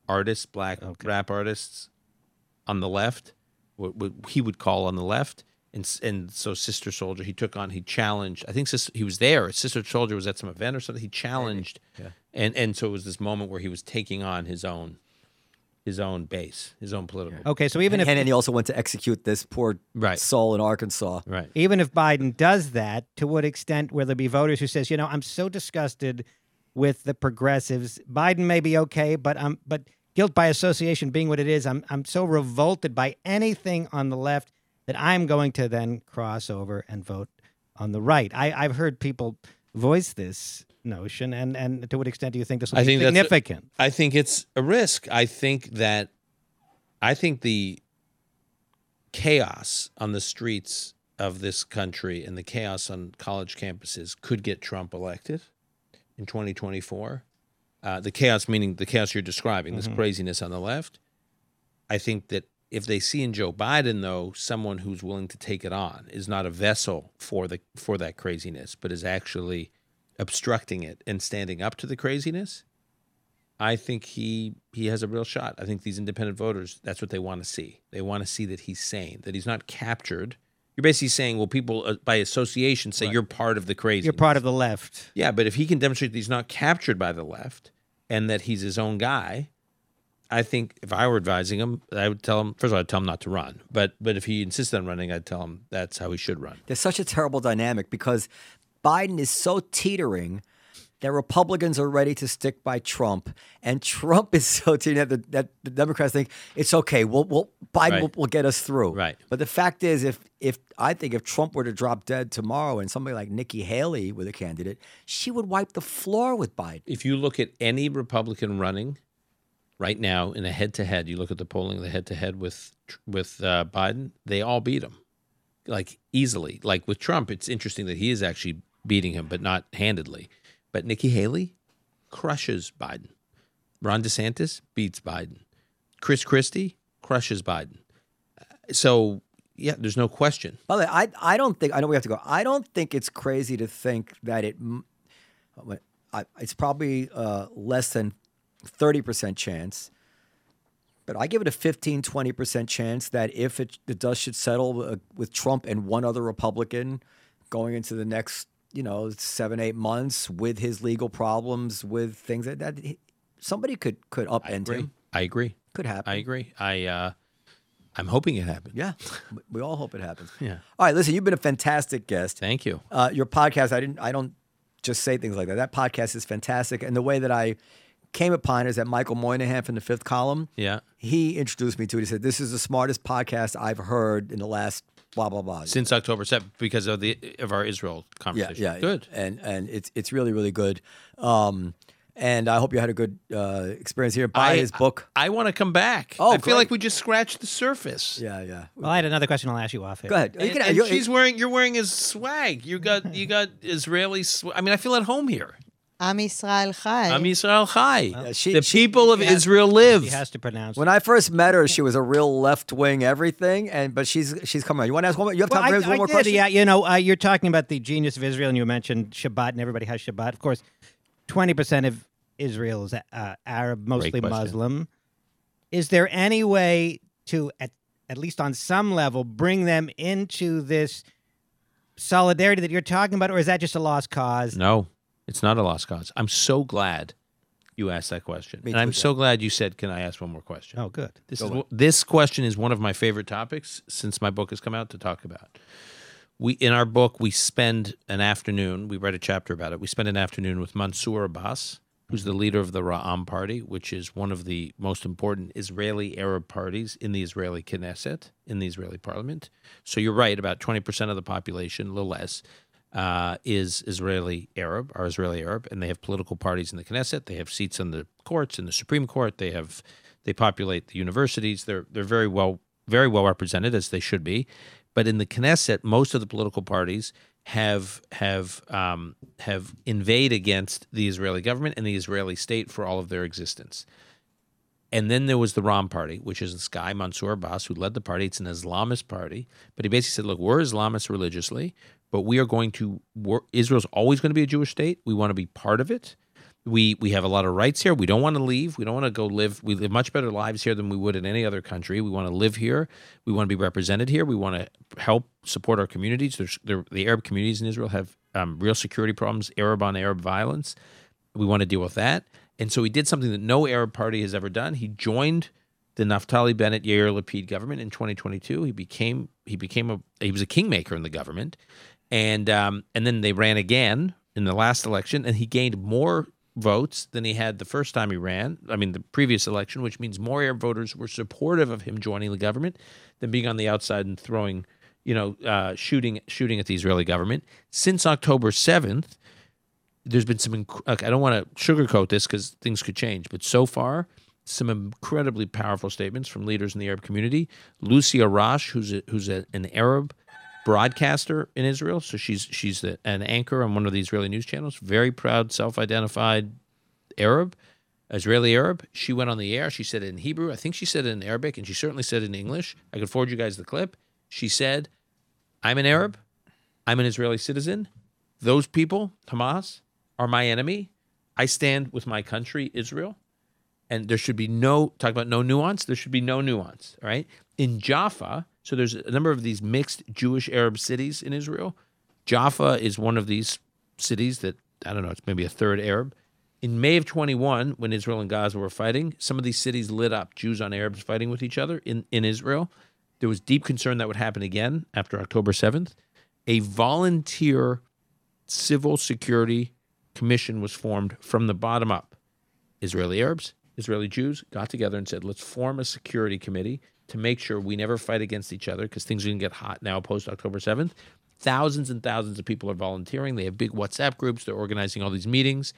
artists, black rap artists on the left, what, what he would call on the left, and and so Sister Soldier he took on he challenged. I think Sister, he was there. Sister Soldier was at some event or something. He challenged, and and so it was this moment where he was taking on his own his own base, his own political. Okay, so even and, if and he also went to execute this poor Right. soul in Arkansas. Right. even if Biden does that, to what extent will there be voters who says, you know, I'm so disgusted with the progressives. Biden may be okay, but I'm but guilt by association being what it is, I'm I'm so revolted by anything on the left that I'm going to then cross over and vote on the right. I, I've heard people voice this notion, and and to what extent do you think this will I be think that's a- significant? I think it's a risk. I think that I think the chaos on the streets of this country and the chaos on college campuses could get Trump elected in 2024. Uh, the chaos, meaning the chaos you're describing, this craziness on the left. I think that if they see in Joe Biden, though, someone who's willing to take it on, is not a vessel for the for that craziness, but is actually obstructing it and standing up to the craziness, I think he he has a real shot. I think these independent voters, that's what they want to see. They want to see that he's sane, that he's not captured. You're basically saying, well, people uh, by association say you're part of the crazy. You're part of the left. Yeah, but if he can demonstrate that he's not captured by the left and that he's his own guy, I think if I were advising him, I would tell him first of all, I'd tell him not to run. But but if he insisted on running, I'd tell him that's how he should run. There's such a terrible dynamic because Biden is so teetering that Republicans are ready to stick by Trump, and Trump is so teetering that the, that the Democrats think it's okay. We'll, we'll Biden Right. will, will get us through. Right. But the fact is, if if I think if Trump were to drop dead tomorrow and somebody like Nikki Haley were the candidate, she would wipe the floor with Biden. If you look at any Republican running right now in a head-to-head, you look at the polling, the head-to-head with with uh, Biden, they all beat him, like easily. Like with Trump, it's interesting that he is actually beating him, but not handedly. But Nikki Haley crushes Biden. Ron DeSantis beats Biden. Chris Christie crushes Biden. So yeah, there's no question. By the way, I I don't think I know we have to go. I don't think it's crazy to think that it. it's probably uh, less than thirty percent chance, but I give it a 15, 20 percent chance that if it, the dust should settle uh, with Trump and one other Republican going into the next, you know, seven eight months with his legal problems, with things that, that somebody could could upend him. I agree. Could happen. I agree. I uh, I'm hoping it happens. Yeah, we- we all hope it happens. [laughs] Yeah. All right, listen, you've been a fantastic guest. Thank you. Uh, your podcast, I didn't, I don't just say things like that. That podcast is fantastic, and the way that I came upon is that Michael Moynihan from the Fifth Column. Yeah. He introduced me to it. He said, "This is the smartest podcast I've heard in the last blah blah blah." Since October 7th because of the of our Israel conversation. yeah, Good. and and it's it's really really good. Um, and I hope you had a good uh, experience here. Buy I- his book. I want to come back. Oh, I feel like we just scratched the surface. Yeah, yeah. Well, I had another question I'll ask you off here. Go ahead. You can- and you- she's wearing. You're wearing his swag. You got. You got Israeli. Sw- I mean, I feel at home here. Am Israel Chai. I'm Israel Chai. Yeah, she- the she- people of has- Israel live. He has to pronounce. When I first met her, she was a real left wing everything, and but she's she's coming on. You want to ask one? more- You have time Well, for I, one I more did, question? Yeah, you know, uh, you're talking about the genius of Israel, and you mentioned Shabbat, and everybody has Shabbat. Of course, twenty percent of Israel is uh, Arab, mostly. Muslim. Is there any way to, at, at least on some level, bring them into this solidarity that you're talking about, or is that just a lost cause? no, it's not a lost cause. I'm so glad you asked that question, Me and I'm too, so glad you said, "Can I ask one more question?" Oh, good. This is this question is one of my favorite topics since my book has come out to talk about. We in our book we spend an afternoon. We read a chapter about it. We spend an afternoon with Mansour Abbas, who's the mm-hmm. leader of the Ra'am Party, which is one of the most important Israeli Arab parties in the Israeli Knesset, in the Israeli Parliament. So you're right. About twenty percent of the population, a little less, uh, is Israeli Arab, are Israeli Arab, and they have political parties in the Knesset. They have seats in the courts, in the Supreme Court. They have they populate the universities. They're they're very well very well represented as they should be. But in the Knesset, most of the political parties have have um, have invade against the Israeli government and the Israeli state for all of their existence. And then there was the Ra'am Party, which is this guy, Mansour Abbas, who led the party. It's an Islamist party. But he basically said, look, we're Islamists religiously, but we are going to, we're, Israel's always going to be a Jewish state. We want to be part of it. We we have a lot of rights here. We don't want to leave. We don't want to go live. We live much better lives here than we would in any other country. We want to live here. We want to be represented here. We want to help support our communities. There's there, the Arab communities in Israel have um, real security problems, Arab on Arab violence. We want to deal with that. And so he did something that no Arab party has ever done. He joined the Naftali Bennett Yair Lapid government in 2022. He became he became a he was a kingmaker in the government, and um, and then they ran again in the last election, and he gained more votes than he had the first time he ran. I mean, the previous election, which means more Arab voters were supportive of him joining the government than being on the outside and throwing, you know, uh, shooting shooting at the Israeli government. Since October seventh, there's been some. Inc- I don't want to sugarcoat this because things could change, but so far, some incredibly powerful statements from leaders in the Arab community. Lucy Aharish, who's a, who's a, an Arab broadcaster in Israel. So she's she's the, an anchor on one of the Israeli news channels. Very proud, self-identified Arab, Israeli Arab. She went on the air. She said it in Hebrew. I think she said it in Arabic, and she certainly said it in English. I could forward you guys the clip. She said, "I'm an Arab. I'm an Israeli citizen. Those people, Hamas, are my enemy. I stand with my country, Israel." And there should be no talk about no nuance. There should be no nuance. All right. In Jaffa, so there's a number of these mixed Jewish Arab cities in Israel. Jaffa is one of these cities that I don't know, it's maybe a third Arab. In May of 21, when Israel and Gaza were fighting, some of these cities lit up, Jews on Arabs fighting with each other in, in Israel. There was deep concern that would happen again after October 7th. A volunteer civil security commission was formed from the bottom up. Israeli Arabs, Israeli Jews got together and said, let's form a security committee to make sure we never fight against each other because things are going to get hot now post October 7th. Thousands and thousands of people are volunteering. They have big WhatsApp groups. They're organizing all these meetings.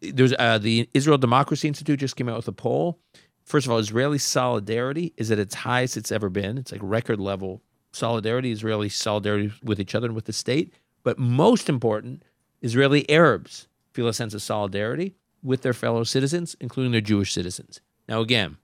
There's uh, the Israel Democracy Institute just came out with a poll. First of all, Israeli solidarity is at its highest it's ever been. It's like record level solidarity, Israeli solidarity with each other and with the state. But most important, Israeli Arabs feel a sense of solidarity with their fellow citizens, including their Jewish citizens. Now, again,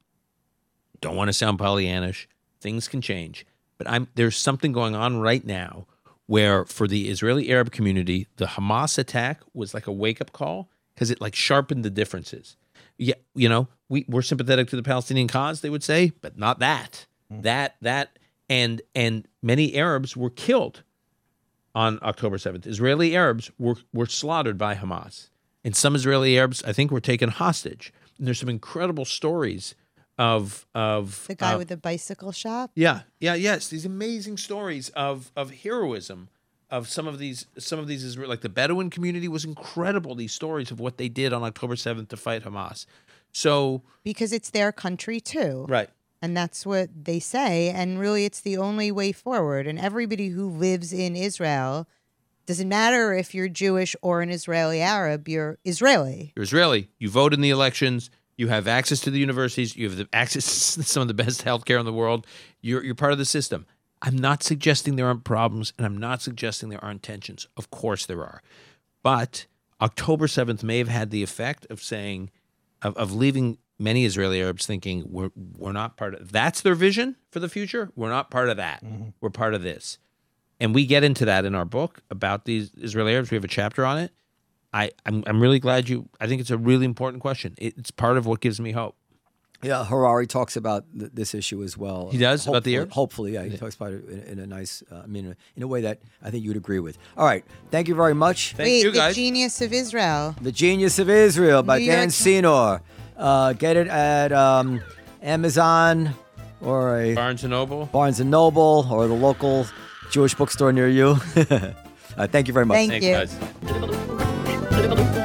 don't want to sound Pollyannish. Things can change, but I'm there's something going on right now where for the Israeli Arab community, the Hamas attack was like a wake up call because it like sharpened the differences. Yeah, you know, we we're sympathetic to the Palestinian cause, they would say, but not that. Hmm. That that and and many Arabs were killed on October 7th. Israeli Arabs were were slaughtered by Hamas. And some Israeli Arabs, I think, were taken hostage. And there's some incredible stories of of The guy uh, with the bicycle shop. yeah, yeah, yes. These amazing stories of of heroism of some of these some of these Israel like the Bedouin community was incredible. These stories of what they did on October seventh to fight Hamas. So because it's their country too. right, And that's what they say. And really, it's the only way forward. And everybody who lives in Israel, doesn't matter if you're Jewish or an Israeli Arab, you're Israeli. you're Israeli. You vote in the elections. You have access to the universities. You have the access [laughs] to some of the best healthcare in the world. You're you're part of the system. I'm not suggesting there aren't problems, and I'm not suggesting there aren't tensions. Of course there are, but October 7th may have had the effect of saying, of, of leaving many Israeli Arabs thinking we're we're not part of. That's their vision for the future. We're not part of that. Mm-hmm. We're part of this, and we get into that in our book about these Israeli Arabs. We have a chapter on it. I, I'm, I'm really glad you. I think it's a really important question. It, it's part of what gives me hope. Yeah, Harari talks about th- this issue as well. He does? About the Hopefully- Hopefully, yeah. He talks about it in, in a nice, uh, I mean, in a way that I think you'd agree with. All right. Thank you very much. Thank Wait, you the guys. genius of Israel. The Genius of Israel by New Dan York- Senor. Uh, get it at um, Amazon or a Barnes and Noble. Barnes and Noble or the local Jewish bookstore near you. [laughs] uh, thank you very much. Thank Thanks, you. guys. Thank.